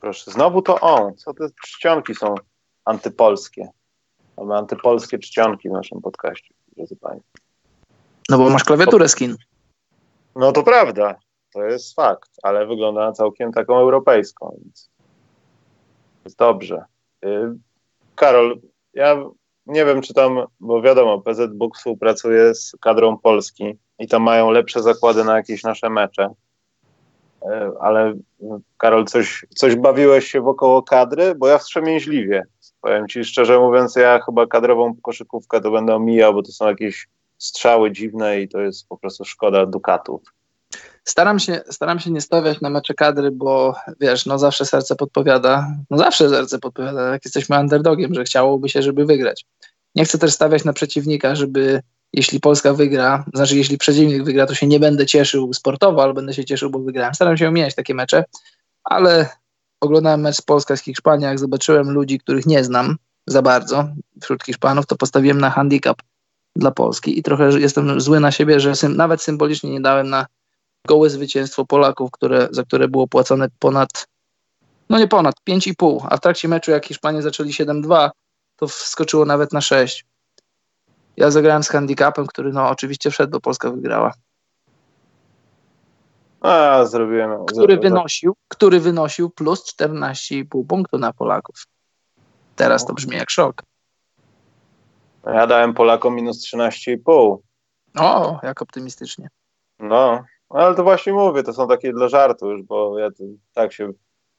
Proszę, znowu to on. Co te czcionki są antypolskie? Mamy antypolskie czcionki w naszym podcaście, drodzy Państwo. No bo masz klawiaturę skin. No to prawda, to jest fakt, ale wygląda na całkiem taką europejską, więc jest dobrze. Y, Karol, ja nie wiem, czy tam, bo wiadomo, PZ Book współpracuje z kadrą Polski i to mają lepsze zakłady na jakieś nasze mecze. E, ale Karol, coś, coś bawiłeś się wokoło kadry? Bo ja wstrzemięźliwie. Powiem ci szczerze mówiąc, ja chyba kadrową koszykówkę to będę omijał, bo to są jakieś strzały dziwne i to jest po prostu szkoda dukatów. Staram się, staram się nie stawiać na mecze kadry, bo wiesz, no zawsze serce podpowiada, no zawsze serce podpowiada, jak jesteśmy underdogiem, że chciałoby się, żeby wygrać. Nie chcę też stawiać na przeciwnika, żeby jeśli Polska wygra, znaczy jeśli przeciwnik wygra, to się nie będę cieszył sportowo, ale będę się cieszył, bo wygrałem. Staram się omijać takie mecze, ale oglądałem mecz Polska z Hiszpanią, jak zobaczyłem ludzi, których nie znam za bardzo wśród Hiszpanów, to postawiłem na handicap dla Polski i trochę jestem zły na siebie, że nawet symbolicznie nie dałem na gołe zwycięstwo Polaków, które, za które było płacone ponad, no nie ponad, 5,5, a w trakcie meczu jak Hiszpanie zaczęli 7-2, to wskoczyło nawet na 6. Ja zagrałem z handicapem, który no oczywiście wszedł, bo Polska wygrała. A, zrobiłem. Który wynosił, który wynosił plus 14,5 punktu na Polaków. Teraz to brzmi jak szok. Ja dałem Polakom minus 13,5. O, jak optymistycznie. No, ale to właśnie mówię, to są takie dla żartu już, bo ja tak się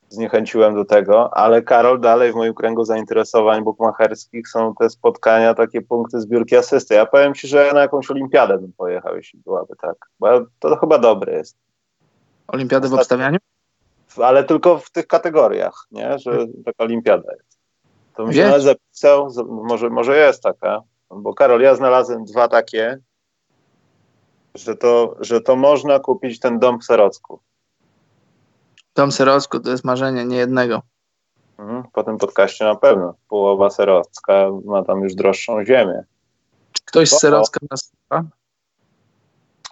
zniechęciłem do tego, ale Karol, dalej w moim kręgu zainteresowań bukmacherskich są te spotkania, takie punkty zbiórki asysty. Ja powiem Ci, że na jakąś olimpiadę bym pojechał, jeśli byłaby tak, bo to chyba dobre jest. Olimpiadę w obstawianiu? Ale tylko w tych kategoriach, nie? że taka olimpiada jest. To bym się zapisał, może, może jest taka, bo Karol, ja znalazłem dwa takie, że to, że to można kupić ten dom w Serocku. Dom Serocku to jest marzenie nie jednego. Mhm, po tym podcaście na pewno. Połowa Serocka ma tam już droższą ziemię. Czy ktoś z Serocka nas słucha?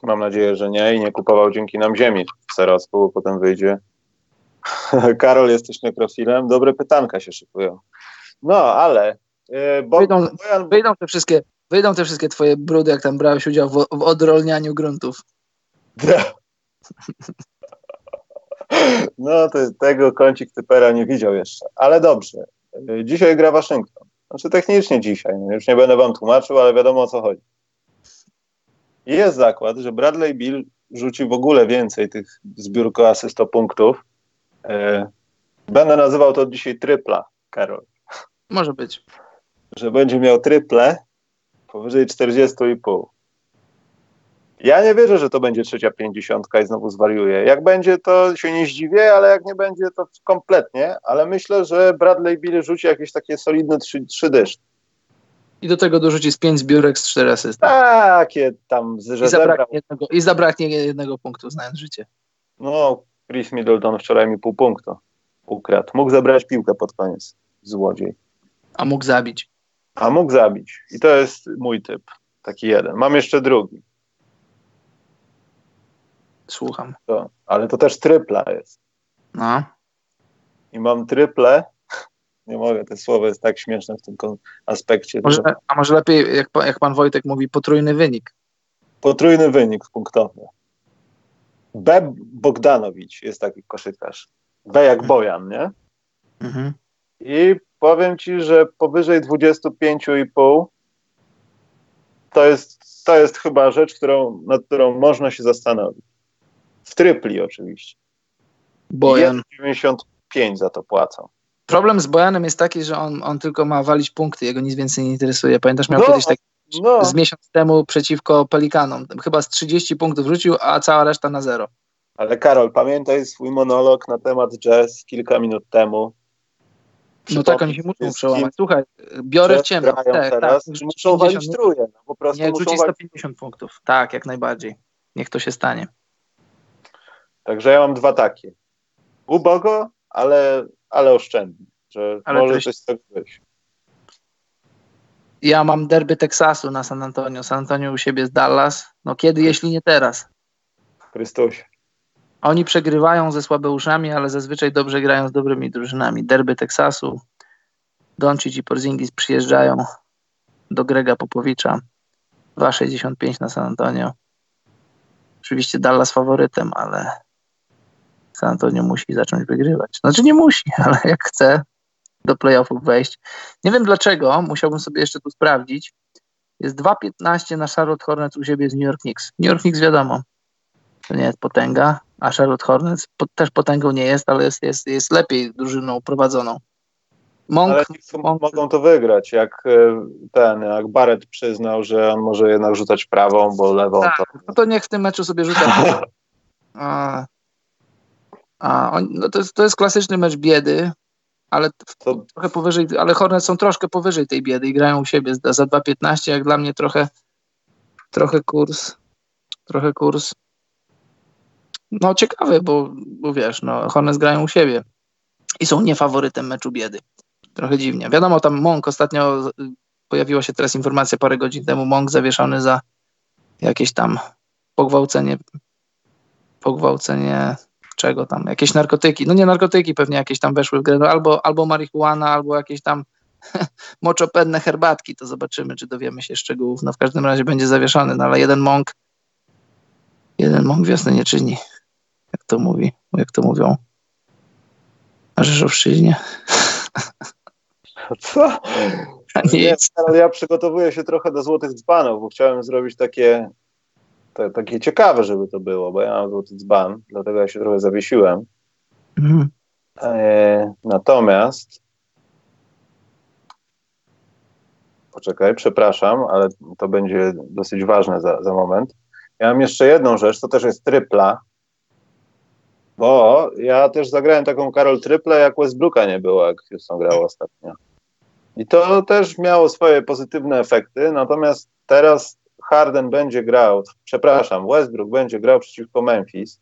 Mam nadzieję, że nie i nie kupował dzięki nam ziemi w Serocku, bo potem wyjdzie. Karol, jesteś nekrofilem? Dobre pytanka się szykują. No, ale... Yy, bo, wyjdą, Bojan... wyjdą, te wszystkie, wyjdą te wszystkie twoje brudy, jak tam brałeś udział w, w odrolnianiu gruntów. No, to, tego kącik typera nie widział jeszcze, ale dobrze. Dzisiaj gra Waszyngton. Znaczy technicznie dzisiaj, no już nie będę wam tłumaczył, ale wiadomo o co chodzi. Jest zakład, że Bradley Bill rzuci w ogóle więcej tych zbiórko asystopunktów. E, będę nazywał to dzisiaj trypla, Karol. Może być. Że będzie miał tryple powyżej 40,5. Ja nie wierzę, że to będzie trzecia pięćdziesiątka i znowu zwariuje. Jak będzie, to się nie zdziwię, ale jak nie będzie, to kompletnie. Ale myślę, że Bradley Bill rzuci jakieś takie solidne trzy, trzy dyszki. I do tego dorzuci z pięć zbiórek z cztery asysty. Takie tam, że I zabraknie, jednego, I zabraknie jednego punktu, znając życie. No, Chris Middleton wczoraj mi pół punktu ukradł. Mógł zabrać piłkę pod koniec, złodziej. A mógł zabić. A mógł zabić. I to jest mój typ. Taki jeden. Mam jeszcze drugi. Słucham. To, ale to też trypla jest. No. I mam tryple. Nie mogę, to słowo jest tak śmieszne w tym aspekcie. Może, a może lepiej, jak, jak pan Wojtek mówi, potrójny wynik. Potrójny wynik punktowy. B. Bogdanowicz jest taki koszykarz. B jak. Bojan, nie? Mhm. I powiem ci, że powyżej 25,5 to jest, to jest chyba rzecz, którą, nad którą można się zastanowić. W trypli oczywiście. Bojan. 95 za to płacą. Problem z Bojanem jest taki, że on, on tylko ma walić punkty, jego nic więcej nie interesuje. Pamiętasz, miał no, kiedyś tak no. z miesiąc temu przeciwko Pelikanom. Chyba z 30 punktów wrzucił, a cała reszta na zero. Ale Karol, pamiętaj swój monolog na temat jazz kilka minut temu. No tak, oni się muszą przełamać. Słuchaj, biorę w ciemno. Tak, teraz, tak, muszą walić truje. No, po prostu niech rzuci 150 punktów. Tak, jak najbardziej. Niech to się stanie. Także ja mam dwa takie. Ubogo, ale, ale oszczędnie, że ale może coś z tego być. Ja mam derby Teksasu na San Antonio. San Antonio u siebie z Dallas. No kiedy, jeśli nie teraz? Chrystusie. Oni przegrywają ze słabeuszami, ale zazwyczaj dobrze grają z dobrymi drużynami. Derby Teksasu. Doncic i Porzingis przyjeżdżają do Grega Popowicza. 2,65 na San Antonio. Oczywiście Dallas faworytem, ale San Antonio musi zacząć wygrywać. Znaczy nie musi, ale jak chce do playoffów wejść. Nie wiem dlaczego, musiałbym sobie jeszcze tu sprawdzić. Jest 2.15 na Charlotte Hornets u siebie z New York Knicks. New York Knicks wiadomo, to nie jest potęga, a Charlotte Hornets po, też potęgą nie jest, ale jest, jest, jest lepiej drużyną prowadzoną. Monk, ale Monk, mogą to wygrać, jak e, ten, jak Barrett przyznał, że on może jednak rzucać prawą, bo lewą tak, to... No to niech w tym meczu sobie rzuca. a, a on, no to, jest, to jest klasyczny mecz biedy, ale to... trochę powyżej, ale Hornets są troszkę powyżej tej biedy i grają u siebie za 2,15, jak dla mnie trochę trochę kurs, trochę kurs no ciekawy, bo, bo wiesz, no Hornets grają u siebie. i są niefaworytem meczu biedy. Trochę dziwnie. Wiadomo, tam Monk ostatnio pojawiła się teraz informacja parę godzin temu, Monk zawieszony za jakieś tam pogwałcenie, pogwałcenie czego tam, jakieś narkotyki, no nie narkotyki, pewnie jakieś tam weszły w grę, no albo, albo marihuana, albo jakieś tam moczopedne herbatki, to zobaczymy, czy dowiemy się szczegółów. No w każdym razie będzie zawieszony, no ale jeden mąk, jeden mąk wiosny nie czyni, jak to mówi, jak to mówią na Rzeszowszczyźnie. Co? Nie, ale ja przygotowuję się trochę do Złotych Dzbanów, bo chciałem zrobić takie, te, takie ciekawe, żeby to było, bo ja mam Złoty Dzban, dlatego ja się trochę zawiesiłem. Mhm. E, natomiast poczekaj, przepraszam, ale to będzie dosyć ważne za, za moment. Ja mam jeszcze jedną rzecz, to też jest trypla, bo ja też zagrałem taką Karol Tryple, jak Westbrooka nie było, jak Houston grał ostatnio. I to też miało swoje pozytywne efekty, natomiast teraz Harden będzie grał, przepraszam, Westbrook będzie grał przeciwko Memphis.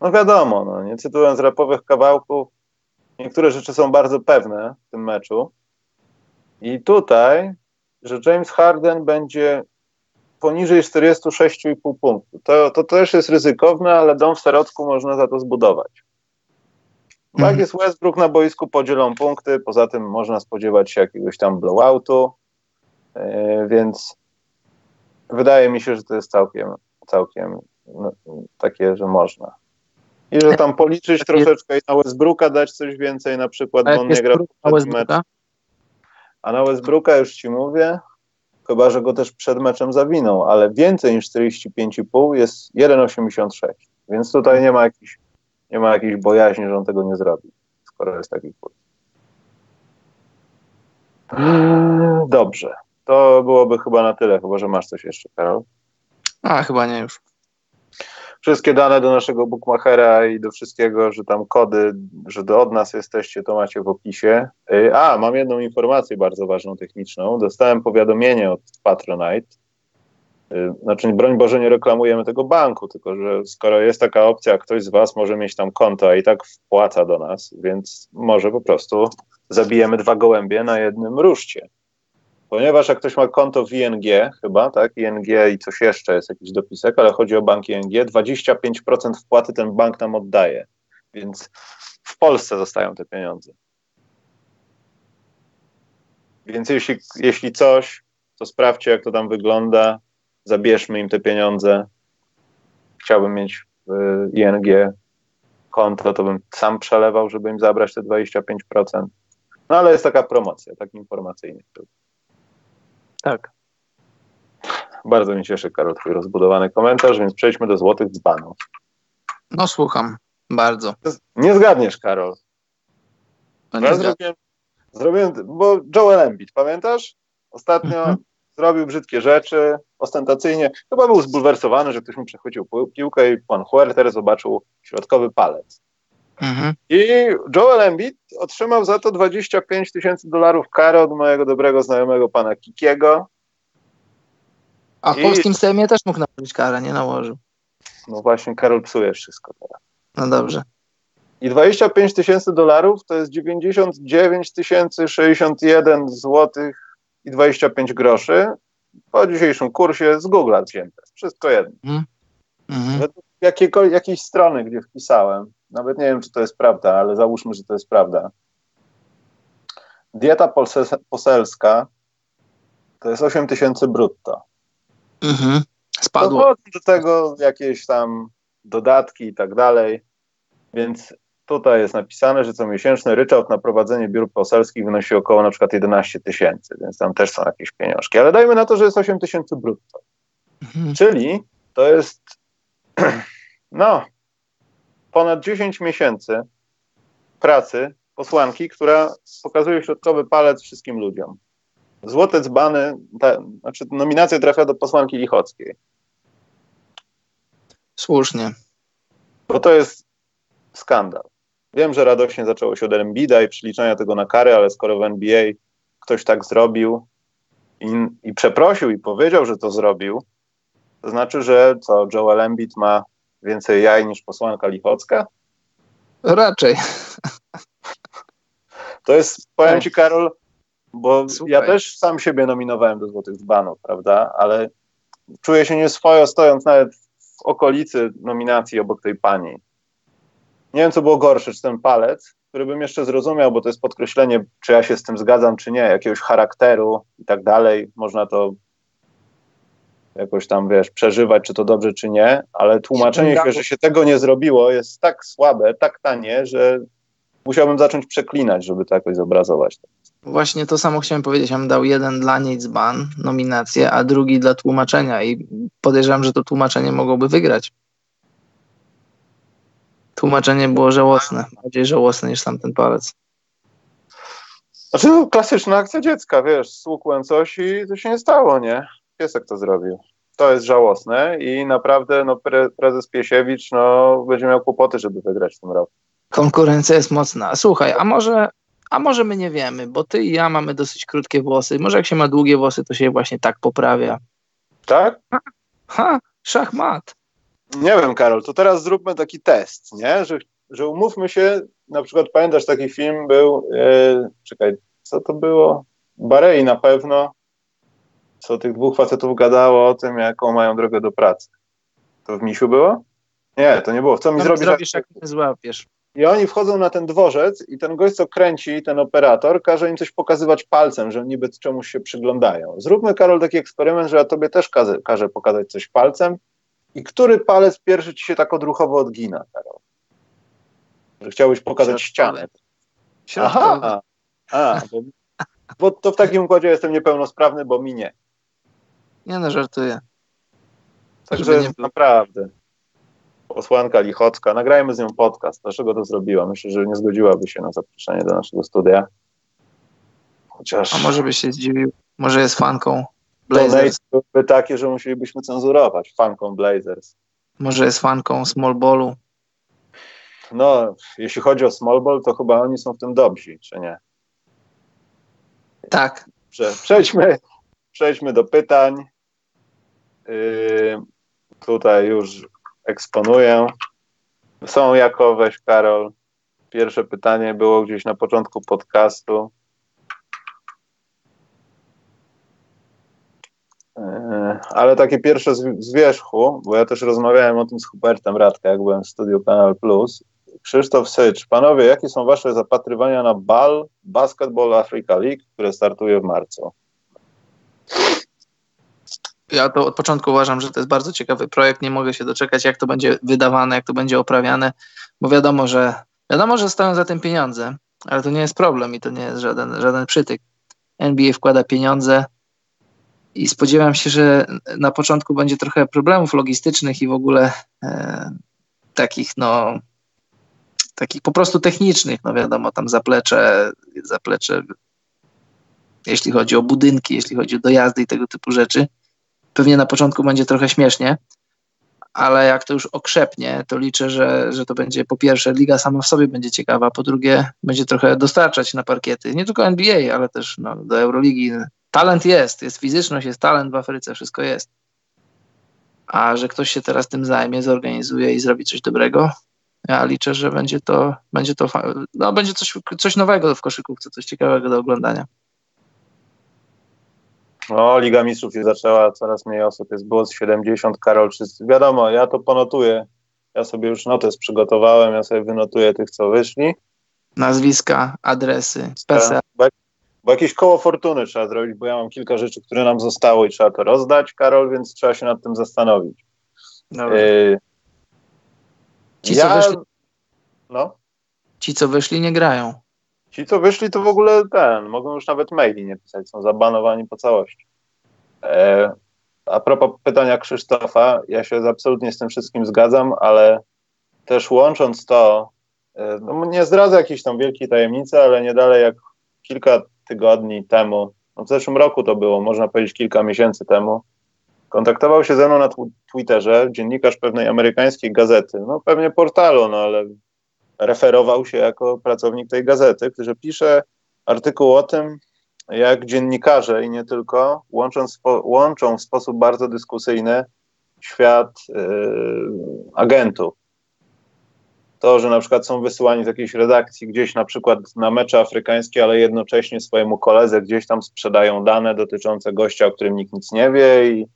No wiadomo, no, nie cytując rapowych kawałków, niektóre rzeczy są bardzo pewne w tym meczu. I tutaj, że James Harden będzie poniżej 46,5 punktów. To, to też jest ryzykowne, ale dom w środku można za to zbudować. Mhm. Jak jest Westbrook na boisku, podzielą punkty, poza tym można spodziewać się jakiegoś tam blowoutu, yy, więc wydaje mi się, że to jest całkiem, całkiem no, takie, że można. I że tam policzyć troszeczkę i na Westbrooka dać coś więcej, na przykład, bo on nie gra mecz. A na Westbrooka już ci mówię, chyba, że go też przed meczem zawinął, ale więcej niż 45,5 jest 1,86. Więc tutaj nie ma jakichś nie ma jakiejś bojaźni, że on tego nie zrobi, skoro jest taki kurs. Dobrze. To byłoby chyba na tyle, chyba że masz coś jeszcze, Karol. A, chyba nie już. Wszystkie dane do naszego bookmachera i do wszystkiego, że tam kody, że do od nas jesteście, to macie w opisie. Y, a, mam jedną informację bardzo ważną, techniczną. Dostałem powiadomienie od Patronite, Y, znaczy, broń Boże, nie reklamujemy tego banku, tylko że skoro jest taka opcja, ktoś z Was może mieć tam konto, a i tak wpłaca do nas, więc może po prostu zabijemy dwa gołębie na jednym ruszcie. Ponieważ jak ktoś ma konto w ING, chyba, tak, ING i coś jeszcze, jest jakiś dopisek, ale chodzi o bank ING, 25% wpłaty ten bank nam oddaje. Więc w Polsce zostają te pieniądze. Więc jeśli, jeśli coś, to sprawdźcie, jak to tam wygląda zabierzmy im te pieniądze. Chciałbym mieć w ING konto, to bym sam przelewał, żeby im zabrać te 25%. No ale jest taka promocja, tak informacyjnie. Tak. Bardzo mi cieszy, Karol, twój rozbudowany komentarz, więc przejdźmy do złotych dzbanów. No słucham, bardzo. Nie zgadniesz, Karol. No nie ja zrobiłem, zrobiłem, bo Joel Embiid, pamiętasz? Ostatnio mhm zrobił brzydkie rzeczy, ostentacyjnie. Chyba był zbulwersowany, że ktoś mu przechwycił piłkę i pan Huerter zobaczył środkowy palec. Mhm. I Joel Embiid otrzymał za to 25 tysięcy dolarów kary od mojego dobrego znajomego pana Kikiego. A w I... polskim Sejmie też mógł nałożyć karę, nie nałożył. No właśnie, Karol psuje wszystko teraz. No dobrze. I 25 tysięcy dolarów to jest 99 tysięcy 61 złotych i 25 groszy po dzisiejszym kursie z Google'a wzięte. Wszystko jedno. Mm. Mm. jakiejś strony, gdzie wpisałem, nawet nie wiem, czy to jest prawda, ale załóżmy, że to jest prawda. Dieta poselska to jest 8 tysięcy brutto. Mhm. Spadło. Do tego jakieś tam dodatki i tak dalej. Więc Tutaj jest napisane, że co miesięczny ryczałt na prowadzenie biur poselskich wynosi około na przykład 11 tysięcy, więc tam też są jakieś pieniążki. Ale dajmy na to, że jest 8 tysięcy brutto. Mhm. Czyli to jest no ponad 10 miesięcy pracy posłanki, która pokazuje środkowy palec wszystkim ludziom. Złote dzbany, ta, znaczy nominacja trafia do posłanki Lichockiej. Słusznie. Bo to jest skandal. Wiem, że radośnie zaczęło się od Embida i przeliczania tego na kary, ale skoro w NBA ktoś tak zrobił i, i przeprosił i powiedział, że to zrobił, to znaczy, że co, Joel Embiid ma więcej jaj niż posłanka Lichocka? Raczej. To jest, powiem Ci Karol, bo Super. ja też sam siebie nominowałem do Złotych Dzbanów, prawda, ale czuję się nieswojo stojąc nawet w okolicy nominacji obok tej pani. Nie wiem, co było gorsze, czy ten palec, który bym jeszcze zrozumiał, bo to jest podkreślenie, czy ja się z tym zgadzam, czy nie, jakiegoś charakteru i tak dalej. Można to jakoś tam, wiesz, przeżywać, czy to dobrze, czy nie, ale tłumaczenie się, że się tego nie zrobiło, jest tak słabe, tak tanie, że musiałbym zacząć przeklinać, żeby to jakoś zobrazować. Właśnie to samo chciałem powiedzieć. Ja bym dał jeden dla Ban nominację, a drugi dla tłumaczenia i podejrzewam, że to tłumaczenie mogłoby wygrać. Tłumaczenie było żałosne, bardziej żałosne niż sam ten palec. Znaczy, no, klasyczna akcja dziecka, wiesz, słukłem coś i to się nie stało, nie? Piesek to zrobił. To jest żałosne i naprawdę no, pre, prezes Piesiewicz no, będzie miał kłopoty, żeby wygrać w tym roku. Konkurencja jest mocna. Słuchaj, a może, a może my nie wiemy, bo ty i ja mamy dosyć krótkie włosy. Może jak się ma długie włosy, to się właśnie tak poprawia. Tak? Ha, ha szachmat. Nie wiem, Karol, to teraz zróbmy taki test, nie? Że, że umówmy się, na przykład pamiętasz taki film był, e, czekaj, co to było? Barei na pewno, co tych dwóch facetów gadało o tym, jaką mają drogę do pracy. To w Misiu było? Nie, to nie było. Co mi zrobisz? Zrobisz, jak mnie złapiesz. I oni wchodzą na ten dworzec i ten gość, co kręci, ten operator, każe im coś pokazywać palcem, że niby czemuś się przyglądają. Zróbmy, Karol, taki eksperyment, że ja tobie też każę, każę pokazać coś palcem i który palec pierwszy ci się tak odruchowo odgina, Karol? Że chciałbyś pokazać ścianę. Aha, a, bo, bo to w takim układzie jestem niepełnosprawny, bo mi nie. Nie no, żartuję. Także nie naprawdę. Posłanka Lichocka, nagrajmy z nią podcast. Dlaczego to zrobiła? Myślę, że nie zgodziłaby się na zaproszenie do naszego studia. Chociaż... A może by się zdziwił. Może jest fanką Blazers. byłyby takie, że musielibyśmy cenzurować fanką Blazers. Może jest fanką Small Ballu. No, jeśli chodzi o Small Ball, to chyba oni są w tym dobrzy, czy nie? Tak. Przejdźmy, przejdźmy do pytań. Yy, tutaj już eksponuję. Są jako weź Karol. Pierwsze pytanie było gdzieś na początku podcastu. Yy, ale takie pierwsze z, wierzchu, bo ja też rozmawiałem o tym z Hubertem Radka, jak byłem w studiu Kanal Plus. Krzysztof Sycz, panowie, jakie są wasze zapatrywania na BAL, Basketball Africa League, które startuje w marcu? Ja to od początku uważam, że to jest bardzo ciekawy projekt. Nie mogę się doczekać, jak to będzie wydawane, jak to będzie oprawiane, bo wiadomo, że wiadomo, że stoją za tym pieniądze, ale to nie jest problem i to nie jest żaden, żaden przytyk. NBA wkłada pieniądze i spodziewam się, że na początku będzie trochę problemów logistycznych i w ogóle e, takich, no, takich po prostu technicznych, no wiadomo, tam zaplecze, zaplecze, jeśli chodzi o budynki, jeśli chodzi o dojazdy i tego typu rzeczy Pewnie na początku będzie trochę śmiesznie, ale jak to już okrzepnie, to liczę, że, że to będzie po pierwsze liga sama w sobie będzie ciekawa, po drugie będzie trochę dostarczać na parkiety, nie tylko NBA, ale też no, do Euroligi. Talent jest, jest fizyczność, jest talent w Afryce, wszystko jest. A że ktoś się teraz tym zajmie, zorganizuje i zrobi coś dobrego, ja liczę, że będzie to, będzie to, no, będzie coś, coś nowego w koszykówce, coś ciekawego do oglądania. No, Liga Mistrzów się zaczęła, coraz mniej osób jest, było z 70, Karol, wszyscy, wiadomo, ja to ponotuję, ja sobie już notes przygotowałem, ja sobie wynotuję tych, co wyszli. Nazwiska, adresy, PESEL. Bo, bo jakieś koło fortuny trzeba zrobić, bo ja mam kilka rzeczy, które nam zostały i trzeba to rozdać, Karol, więc trzeba się nad tym zastanowić. Yy, Ci, ja, co wyszli, no? Ci, co wyszli, nie grają. Ci, co wyszli, to w ogóle ten, mogą już nawet maili nie pisać, są zabanowani po całości. E, a propos pytania Krzysztofa, ja się absolutnie z tym wszystkim zgadzam, ale też łącząc to, e, no nie zdradzę jakiejś tam wielkiej tajemnicy, ale nie dalej jak kilka tygodni temu, no w zeszłym roku to było, można powiedzieć kilka miesięcy temu, kontaktował się ze mną na Twitterze dziennikarz pewnej amerykańskiej gazety, no pewnie portalu, no ale referował się jako pracownik tej gazety, który pisze artykuł o tym, jak dziennikarze i nie tylko łączą, spo, łączą w sposób bardzo dyskusyjny świat y, agentów. to, że na przykład są wysyłani z jakiejś redakcji gdzieś na przykład na mecze afrykańskie, ale jednocześnie swojemu koledze gdzieś tam sprzedają dane dotyczące gościa, o którym nikt nic nie wie i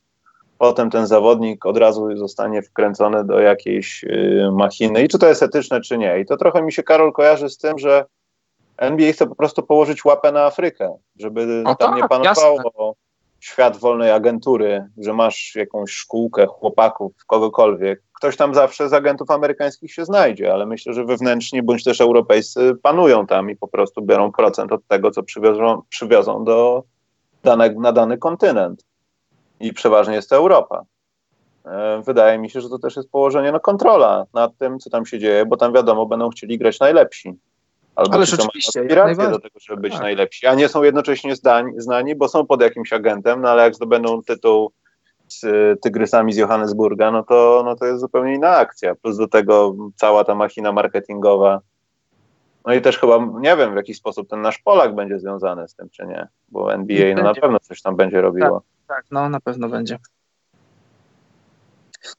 potem ten zawodnik od razu zostanie wkręcony do jakiejś y, machiny. I czy to jest etyczne, czy nie. I to trochę mi się, Karol, kojarzy z tym, że NBA chce po prostu położyć łapę na Afrykę, żeby o tam tak, nie panowało jasne. świat wolnej agentury, że masz jakąś szkółkę chłopaków, kogokolwiek. Ktoś tam zawsze z agentów amerykańskich się znajdzie, ale myślę, że wewnętrzni bądź też europejscy panują tam i po prostu biorą procent od tego, co przywiozą, przywiozą do dane, na dany kontynent. I przeważnie jest to Europa. E, wydaje mi się, że to też jest położenie, no kontrola nad tym, co tam się dzieje, bo tam wiadomo, będą chcieli grać najlepsi. Albo Ale rzeczywiście, aspiracje do tego, żeby być tak. najlepsi, a nie są jednocześnie zdani, znani, bo są pod jakimś agentem, no ale jak zdobędą tytuł z y, Tygrysami z Johannesburga, no to, no to jest zupełnie inna akcja. Plus do tego cała ta machina marketingowa. No i też chyba, nie wiem, w jaki sposób ten nasz Polak będzie związany z tym, czy nie, bo NBA no na pewno coś tam będzie robiło. Tak, tak no na pewno będzie.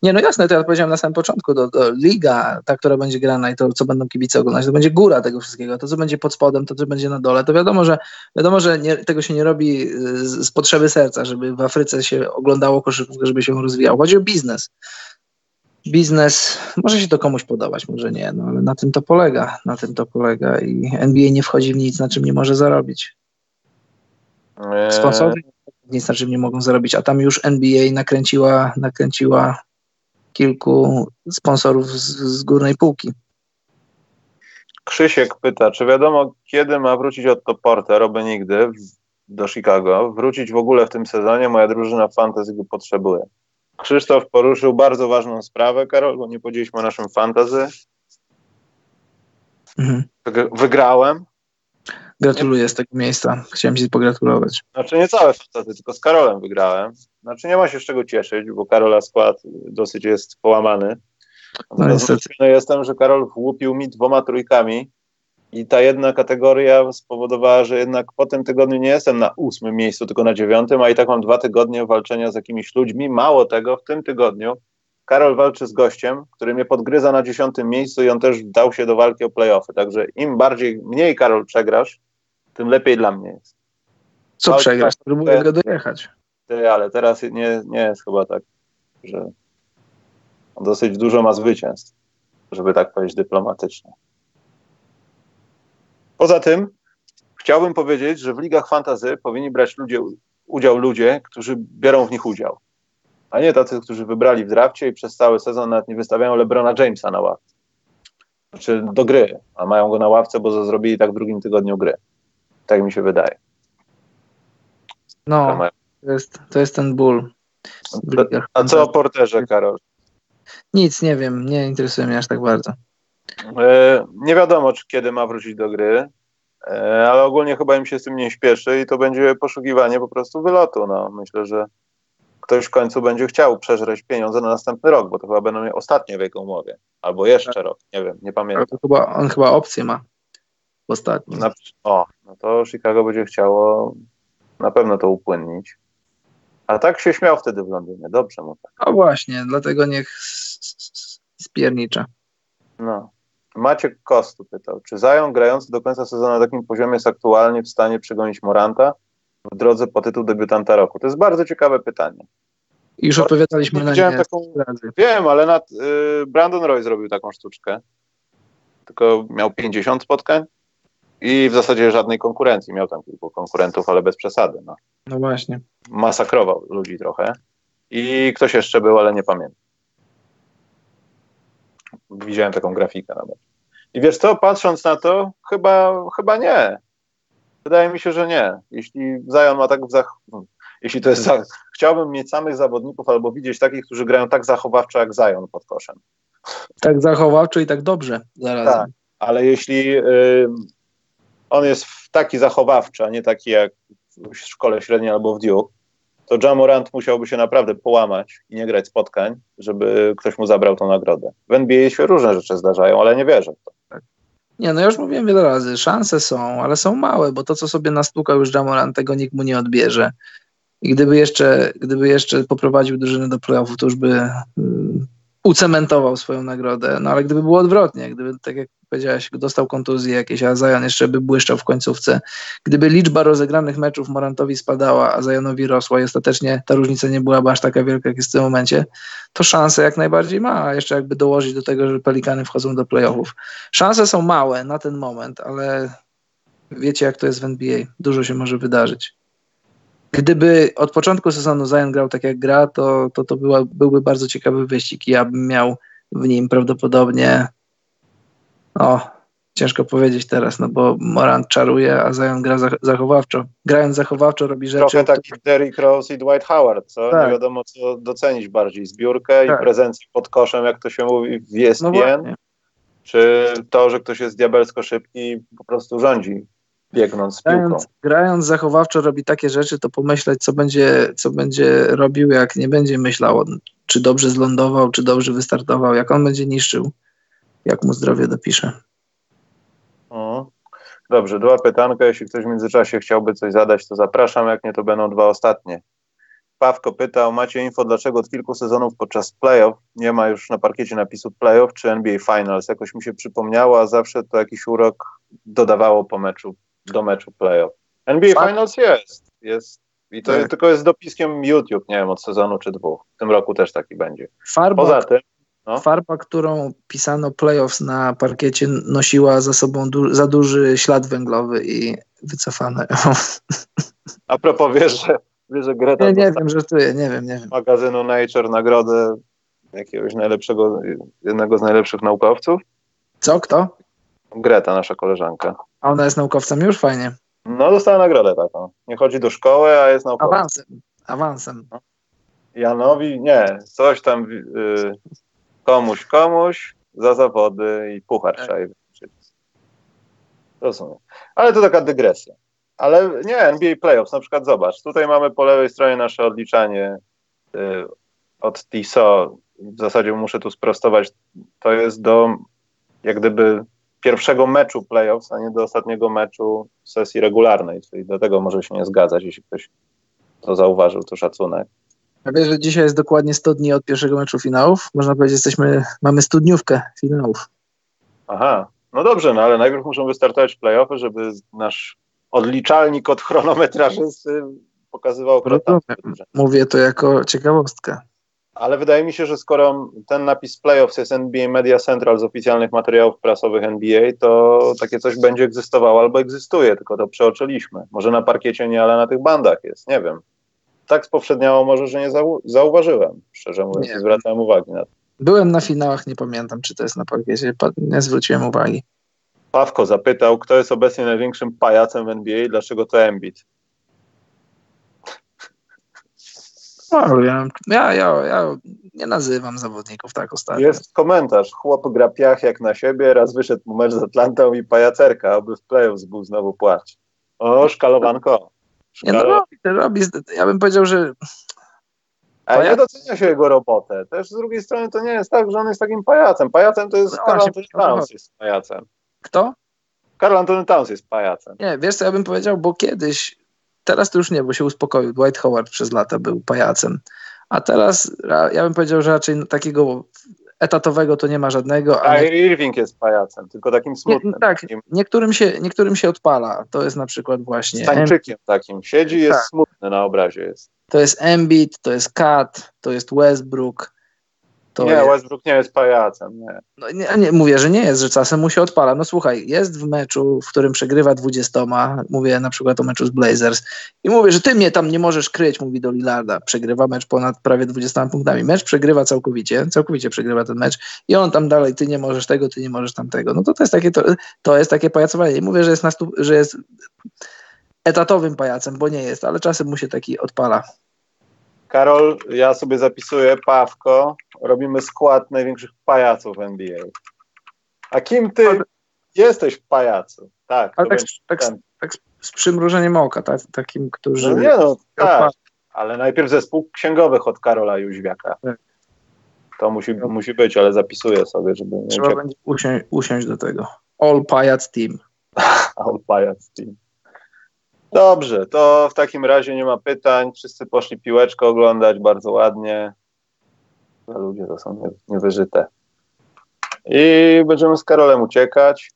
Nie, no jasne, to ja powiedziałem na samym początku, to, to, liga, ta, która będzie grana i to, co będą kibice oglądać, to będzie góra tego wszystkiego. To, co będzie pod spodem, to, co będzie na dole, to wiadomo, że wiadomo, że nie, tego się nie robi z, z, potrzeby serca, żeby w Afryce się oglądało koszykówkę, żeby się rozwijał. Chodzi o biznes. Biznes, może się to komuś podobać, może nie, no ale na tym to polega, na tym to polega i NBA nie wchodzi w nic, na czym nie może zarobić. Eee. Sponsorzy nic na czym nie mogą zarobić, a tam już NBA nakręciła, nakręciła kilku sponsorów z, z górnej półki. Krzysiek pyta, czy wiadomo, kiedy ma wrócić Otto Porter, oby nigdy, do Chicago, wrócić w ogóle w tym sezonie, moja drużyna fantasy go potrzebuje. Krzysztof poruszył bardzo ważną sprawę, Karol, bo nie powiedzieliśmy o naszym fantasy. Mhm. Wygrałem, Gratuluję z tego miejsca. Chciałem Ci pogratulować. Znaczy nie całe fantazy, tylko z Karolem wygrałem. Znaczy nie ma się z czego cieszyć, bo Karola skład dosyć jest połamany. No niestety. jestem, że Karol włupił mi dwoma trójkami i ta jedna kategoria spowodowała, że jednak po tym tygodniu nie jestem na ósmym miejscu, tylko na dziewiątym, a i tak mam dwa tygodnie walczenia z jakimiś ludźmi. Mało tego, w tym tygodniu Karol walczy z gościem, który mnie podgryza na dziesiątym miejscu i on też dał się do walki o playoffy. Także im bardziej, mniej Karol przegrasz, tym lepiej dla mnie jest. Co ale przegrasz? Próbuję go dojechać. Ty, ale teraz nie, nie jest chyba tak, że on dosyć dużo ma zwycięstw, żeby tak powiedzieć dyplomatycznie. Poza tym chciałbym powiedzieć, że w ligach fantazy powinni brać ludzie, udział ludzie, którzy biorą w nich udział, a nie tacy, którzy wybrali w drafcie i przez cały sezon nawet nie wystawiają LeBrona Jamesa na ławce. Znaczy do gry, a mają go na ławce, bo zrobili tak w drugim tygodniu gry. Tak mi się wydaje. No, to jest, to jest ten ból. A co o porterze, Karol? Nic, nie wiem, nie interesuje mnie aż tak bardzo. E, nie wiadomo, czy kiedy ma wrócić do gry, e, ale ogólnie chyba im się z tym nie śpieszy i to będzie poszukiwanie po prostu wylotu. No. Myślę, że ktoś w końcu będzie chciał przeżreć pieniądze na następny rok, bo to chyba będą ostatnie w jego umowie. Albo jeszcze tak. rok, nie wiem, nie pamiętam. Chyba, on chyba opcję ma ostatnim. Na, o, no to Chicago będzie chciało na pewno to upłynnić. A tak się śmiał wtedy w Londynie. Dobrze mu tak. A właśnie, dlatego niech spiernicza. No. Maciek Kostu pytał, czy Zajon grający do końca sezonu na takim poziomie jest aktualnie w stanie przegonić Moranta w drodze po tytuł debiutanta roku? To jest bardzo ciekawe pytanie. Już odpowiadaliśmy na nie taką, Wiem, ale nad, y, Brandon Roy zrobił taką sztuczkę. Tylko miał 50 spotkań i w zasadzie żadnej konkurencji. Miał tam kilku konkurentów, ale bez przesady. No, no właśnie. Masakrował ludzi trochę. I ktoś jeszcze był, ale nie pamiętam. Widziałem taką grafikę nawet. I wiesz co, patrząc na to, chyba, chyba nie. Wydaje mi się, że nie. Jeśli Zion ma tak zach... jeśli to jest za... chciałbym mieć samych zawodników albo widzieć takich, którzy grają tak zachowawczo jak Zion pod koszem. Tak zachowawczo i tak dobrze zarazem. Tak, ale jeśli y, on jest taki zachowawczy, a nie taki jak w szkole średniej albo w Duke, to Jamorant musiałby się naprawdę połamać i nie grać spotkań, żeby ktoś mu zabrał tą nagrodę. W NBA się różne rzeczy zdarzają, ale nie wierzę w to. Nie, no ja już mówiłem wiele razy, szanse są, ale są małe, bo to, co sobie nastukał już Jamorant, tego nikt mu nie odbierze. I gdyby jeszcze, gdyby jeszcze poprowadził drużynę do playoffów, to już by ucementował swoją nagrodę, no ale gdyby było odwrotnie, gdyby, tak jak powiedziałeś, dostał kontuzję jakieś, a Zion jeszcze by błyszczał w końcówce, gdyby liczba rozegranych meczów Morantowi spadała, a Zionowi rosła i ostatecznie ta różnica nie byłaby aż taka wielka, jak jest w tym momencie, to szanse jak najbardziej ma, a jeszcze jakby dołożyć do tego, że Pelikany wchodzą do playoffów. Szanse są małe na ten moment, ale wiecie jak to jest w NBA, dużo się może wydarzyć gdyby od początku sezonu Zion grał tak jak gra, to, to, to była, byłby bardzo ciekawy wyścig i ja bym miał w nim prawdopodobnie o, ciężko powiedzieć teraz, no bo Morant czaruje, a Zion gra zachowawczo. Grając zachowawczo robi rzeczy... Trochę taki Derrick Rose i Dwight Howard, co? Tak. Nie wiadomo, co docenić bardziej. Zbiórkę tak. i prezencję pod koszem, jak to się mówi w ESPN, no czy to, że ktoś jest diabelsko szybki i po prostu rządzi biegnąc z piłką. Grając, grając zachowawczo robi takie rzeczy, to pomyśleć, co będzie, co będzie robił, jak nie będzie myślał, czy dobrze zlądował, czy dobrze wystartował, jak on będzie niszczył, jak mu zdrowie dopisze. Dobrze, dwa pytanka. Jeśli ktoś w międzyczasie chciałby coś zadać, to zapraszam. Jak nie, to będą dwa ostatnie. Pawko pytał, macie info, dlaczego od kilku sezonów podczas playoff nie ma już na parkiecie napisu playoff czy NBA Finals? Jakoś mi się przypomniało, a zawsze to jakiś urok dodawało po meczu do meczu playoff. NBA Fakt. Finals jest, jest i to tak. tylko jest dopiskiem YouTube, nie wiem, od sezonu czy dwóch. W tym roku też taki będzie. Farba, Poza tym, no. farba którą pisano playoffs na parkiecie nosiła za sobą du za duży ślad węglowy i wycofano ją. A propos, wiesz, że, wiesz, że Greta Nie, nie wiem, żartuję, nie wiem, nie wiem. magazynu Nature nagrodę jakiegoś najlepszego, jednego z najlepszych naukowców. Co, kto? Greta, nasza koleżanka. A ona jest naukowcem już? Fajnie. No, dostała nagrodę taką. Nie chodzi do szkoły, a jest naukowcem. Awansem. Awansem. No. Janowi, nie, coś tam y, komuś, komuś za zawody i puchar tak. trzeba Rozumiem. Ale to taka dygresja. Ale nie, NBA Playoffs, na przykład zobacz, tutaj mamy po lewej stronie nasze odliczanie y, od TISO. W zasadzie muszę tu sprostować, to jest do jak gdyby pierwszego meczu playoffs, a nie do ostatniego meczu sesji regularnej, czyli do tego może się nie zgadzać, jeśli ktoś to zauważył, to szacunek. A wiesz, że dzisiaj jest dokładnie 100 dni od pierwszego meczu finałów? Można powiedzieć, jesteśmy, mamy studniówkę finałów. Aha, no dobrze, no ale najpierw muszą wystartować playoffy, żeby nasz odliczalnik od chronometrażysty pokazywał krota. Mówię to jako ciekawostkę ale wydaje mi się, że skoro ten napis playoffs jest NBA Media Central z oficjalnych materiałów prasowych NBA, to takie coś będzie egzystowało albo egzystuje, tylko to przeoczyliśmy. Może na parkiecie nie, ale na tych bandach jest, nie wiem. Tak spowszedniało może, że nie zau zauważyłem, szczerze mówiąc, nie zwracałem uwagi na to. Byłem na finałach, nie pamiętam, czy to jest na parkiecie, nie zwróciłem uwagi. Pawko zapytał, kto jest obecnie największym pajacem w NBA i dlaczego to Embiid? No, ja, ja, ja, ja nie nazywam zawodników tak ostatnio. Jest komentarz. Chłop gra piach jak na siebie, raz wyszedł mu mecz z Atlantą i pajacerka, aby w playoffs był znowu płacz. O, szkalowanko. Nie, no robi, robi, ja bym powiedział, że a nie docenia się jego robotę. Też z drugiej strony to nie jest tak, że on jest takim pajacem. Pajacem to jest no Karl Anthony Towns jest pajacem. Kto? Karl Anthony Towns jest pajacem. Nie, wiesz co ja bym powiedział, bo kiedyś Teraz to już nie, bo się uspokoił. Dwight Howard przez lata był pajacem. A teraz ja bym powiedział, że raczej takiego etatowego to nie ma żadnego. A Irving jest pajacem, tylko takim smutnym. Nie, tak, takim... Niektórym, się, niektórym się odpala. To jest na przykład właśnie... Stańczykiem takim. Siedzi jest tak. smutny na obrazie. Jest. To jest Embiid, to jest Kat, to jest Westbrook, to nie, jest... Westbrook nie jest pajacem, nie. No, nie, nie. Mówię, że nie jest, że czasem mu się odpala. No słuchaj, jest w meczu, w którym przegrywa 20, mówię na przykład o meczu z Blazers i mówię, że ty mnie tam nie możesz kryć, mówi do Lillarda. Przegrywa mecz ponad prawie 20 punktami. Mecz przegrywa całkowicie, całkowicie przegrywa ten mecz i on tam dalej, ty nie możesz tego, ty nie możesz tamtego. No to to jest takie, to, to jest takie pajacowanie. I mówię, że jest, na stu, że jest etatowym pajacem, bo nie jest, ale czasem mu się taki odpala. Karol, ja sobie zapisuję Pawko, robimy skład największych pajaców w NBA. A kim ty ale, jesteś pajacu? Tak, ale tak, tak, tak, z przymrużeniem oka, tak, takim, którzy... No nie no, tak, ale najpierw zespół księgowych od Karola Jóźwiaka. Tak. To musi, no. musi być, ale zapisuję sobie, żeby... Trzeba będzie usiąść, usiąść do tego. All Pajac Team. All Pajac Team. Dobrze, to w takim razie nie ma pytań. Wszyscy poszli piłeczkę oglądać bardzo ładnie. Ludzie to są niewyżyte. I będziemy z Karolem uciekać.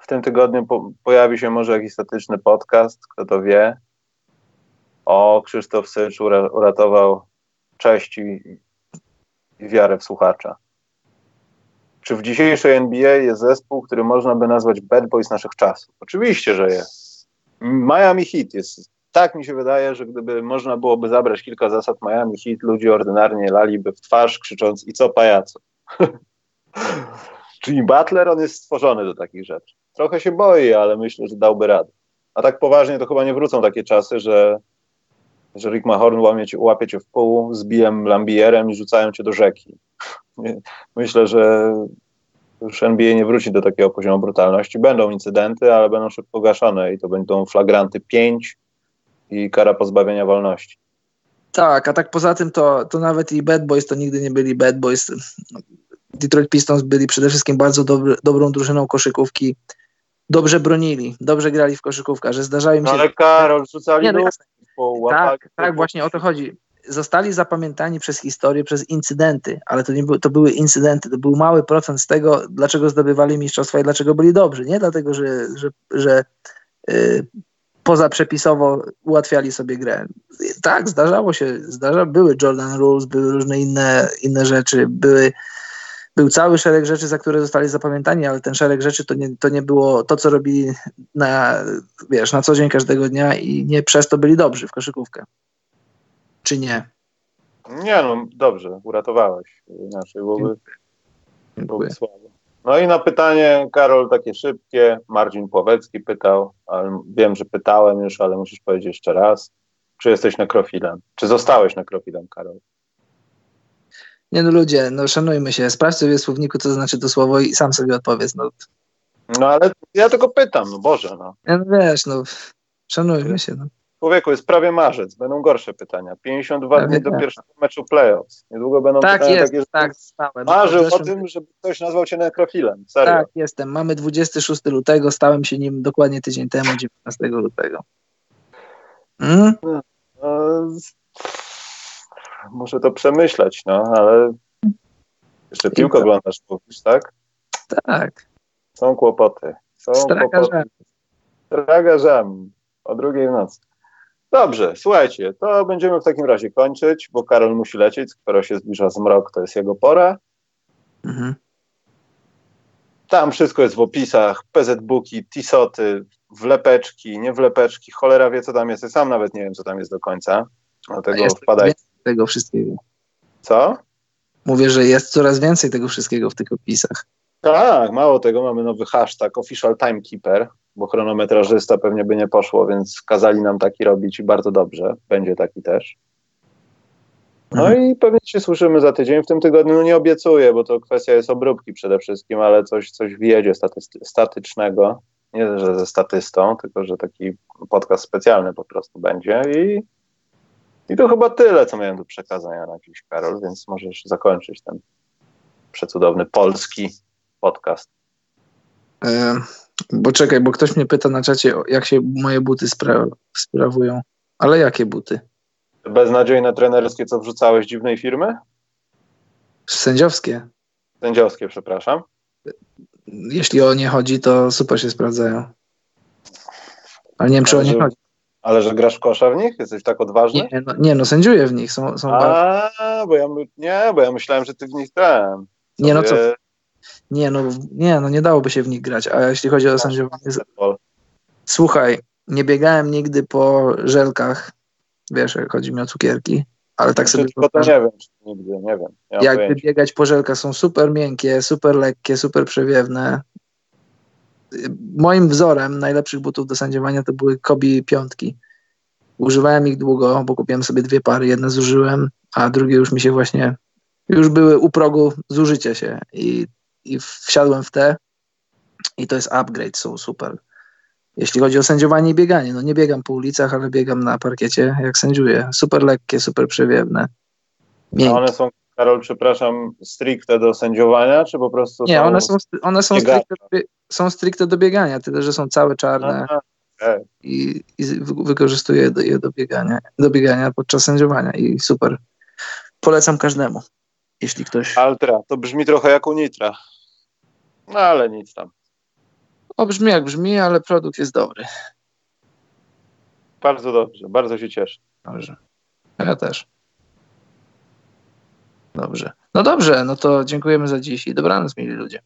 W tym tygodniu po, pojawi się może jakiś statyczny podcast, kto to wie. O, Krzysztof Sycz uratował cześć i, i wiarę w słuchacza. Czy w dzisiejszej NBA jest zespół, który można by nazwać bad boys naszych czasów? Oczywiście, że jest. Miami Heat jest. Tak mi się wydaje, że gdyby można byłoby zabrać kilka zasad Miami Heat, ludzie ordynarnie laliby w twarz, krzycząc i co pajaco. Czyli Butler, on jest stworzony do takich rzeczy. Trochę się boi, ale myślę, że dałby radę. A tak poważnie to chyba nie wrócą takie czasy, że, że Rick Mahorn łamie cię, łapie cię w pół z bijem lambierem i rzucają cię do rzeki. Myślę, że już NBA nie wróci do takiego poziomu brutalności. Będą incydenty, ale będą szybko gaszone i to będą flagranty 5 i kara pozbawienia wolności. Tak, a tak poza tym to, to nawet i Bad Boys to nigdy nie byli Bad Boys. Detroit Pistons byli przede wszystkim bardzo dobry, dobrą drużyną koszykówki. Dobrze bronili, dobrze grali w koszykówkę, że zdarzały mi się... No ale Karol, rzucali nie, no, Tak, tak, właśnie o to chodzi. Zostali zapamiętani przez historię, przez incydenty, ale to, nie by, to były incydenty, to był mały procent z tego, dlaczego zdobywali mistrzostwa i dlaczego byli dobrzy. Nie dlatego, że, że, że yy, pozaprzepisowo ułatwiali sobie grę. Tak, zdarzało się, zdarza, były Jordan Rules, były różne inne, inne rzeczy, były był cały szereg rzeczy, za które zostali zapamiętani, ale ten szereg rzeczy to nie, to nie było to, co robili na, wiesz, na co dzień każdego dnia i nie przez to byli dobrzy w koszykówkę. Czy nie? Nie, no dobrze, uratowałeś. Inaczej byłoby, byłoby słabo. No i na pytanie, Karol, takie szybkie. Marcin Pławecki pytał, wiem, że pytałem już, ale musisz powiedzieć jeszcze raz. Czy jesteś nekrofilem? Czy zostałeś nekrofilem, Karol? Nie no ludzie, no szanujmy się, sprawdź sobie w słowniku, co znaczy to słowo i sam sobie odpowiedz. No, no ale ja tylko pytam, no Boże, no. Ja, no wiesz, no szanujmy się, no. Człowieku, jest prawie marzec, będą gorsze pytania. 52 prawie dni do tak. pierwszego meczu playoffs. Niedługo będą tak pytania jest, takie, tak, stałem. Marzył o tym, żeby ktoś nazwał cię nekrofilem. Serio. Tak, jestem. Mamy 26 lutego, stałem się nim dokładnie tydzień temu, 19 lutego. Mm? No, no, muszę to przemyśleć, no, ale jeszcze piłkę oglądasz, mówisz, tak? Tak. Są kłopoty. Są Z tragarzami. Tragarzami. O drugiej nocy. Dobrze, słuchajcie, to będziemy w takim razie kończyć, bo Karol musi lecieć, skoro się zbliża zmrok, to jest jego pora. Mhm. Tam wszystko jest w opisach, PZ-booki, Tisoty, wlepeczki, nie wlepeczki, cholera wie co tam jest, ja sam nawet nie wiem co tam jest do końca, dlatego wpadajcie tego wszystkiego. Co? Mówię, że jest coraz więcej tego wszystkiego w tych opisach. Tak, mało tego, mamy nowy hashtag Official Timekeeper, bo chronometrażysta pewnie by nie poszło, więc kazali nam taki robić i bardzo dobrze, będzie taki też. No mhm. i pewnie się słyszymy za tydzień. W tym tygodniu nie obiecuję, bo to kwestia jest obróbki przede wszystkim, ale coś, coś wjedzie staty- statycznego. Nie, że ze statystą, tylko że taki podcast specjalny po prostu będzie i i to chyba tyle, co miałem do przekazania na dziś, Karol, więc możesz zakończyć ten przecudowny polski podcast. E, bo czekaj, bo ktoś mnie pyta na czacie, jak się moje buty spra sprawują. Ale jakie buty? Beznadziejne trenerskie, co wrzucałeś dziwnej firmy? Sędziowskie. Sędziowskie, przepraszam. Jeśli o nie chodzi, to super się sprawdzają. Ale nie wiem, czy o nie chodzi. Ale że grasz w kosza w nich? Jesteś tak odważny? Nie, no, nie, no sędziuję w nich. Są, są A, bo ja, nie, bo ja myślałem, że ty w nich ten. Nie, no co? Nie, no nie, no nie dałoby się w nich grać. A jeśli chodzi o sędziowanie... Słuchaj, nie biegałem nigdy po żelkach, wiesz, jak chodzi mi o cukierki, ale tak znaczy, sobie... To nie wiem, nigdy, nie wiem. Nie Jakby biegać po żelkach są super miękkie, super lekkie, super przewiewne, moim wzorem najlepszych butów do sędziowania to były Kobi piątki. Używałem ich długo, bo kupiłem sobie dwie pary. Jedne zużyłem, a drugie już mi się właśnie, już były u progu zużycia się i, i wsiadłem w te i to jest upgrade, są super. Jeśli chodzi o sędziowanie i bieganie, no nie biegam po ulicach, ale biegam na parkiecie, jak sędziuję. Super lekkie, super przewiewne. Miękkie. A one są Karol, przepraszam, stricte do sędziowania, czy po prostu. Nie, one są, one są, stricte, są stricte do biegania, tyle że są całe czarne Aha, i, i wykorzystuję je do, je do, biegania, do biegania podczas sędziowania i super. polecam każdemu, jeśli ktoś... Altra, to brzmi trochę jak Unitra. No ale nic tam. O, brzmi jak brzmi, ale produkt jest dobry. Bardzo dobrze, bardzo się cieszę. Dobrze. Ja też. Dobrze. No dobrze, no to dziękujemy za dziś i dobranoc, mili ludzie.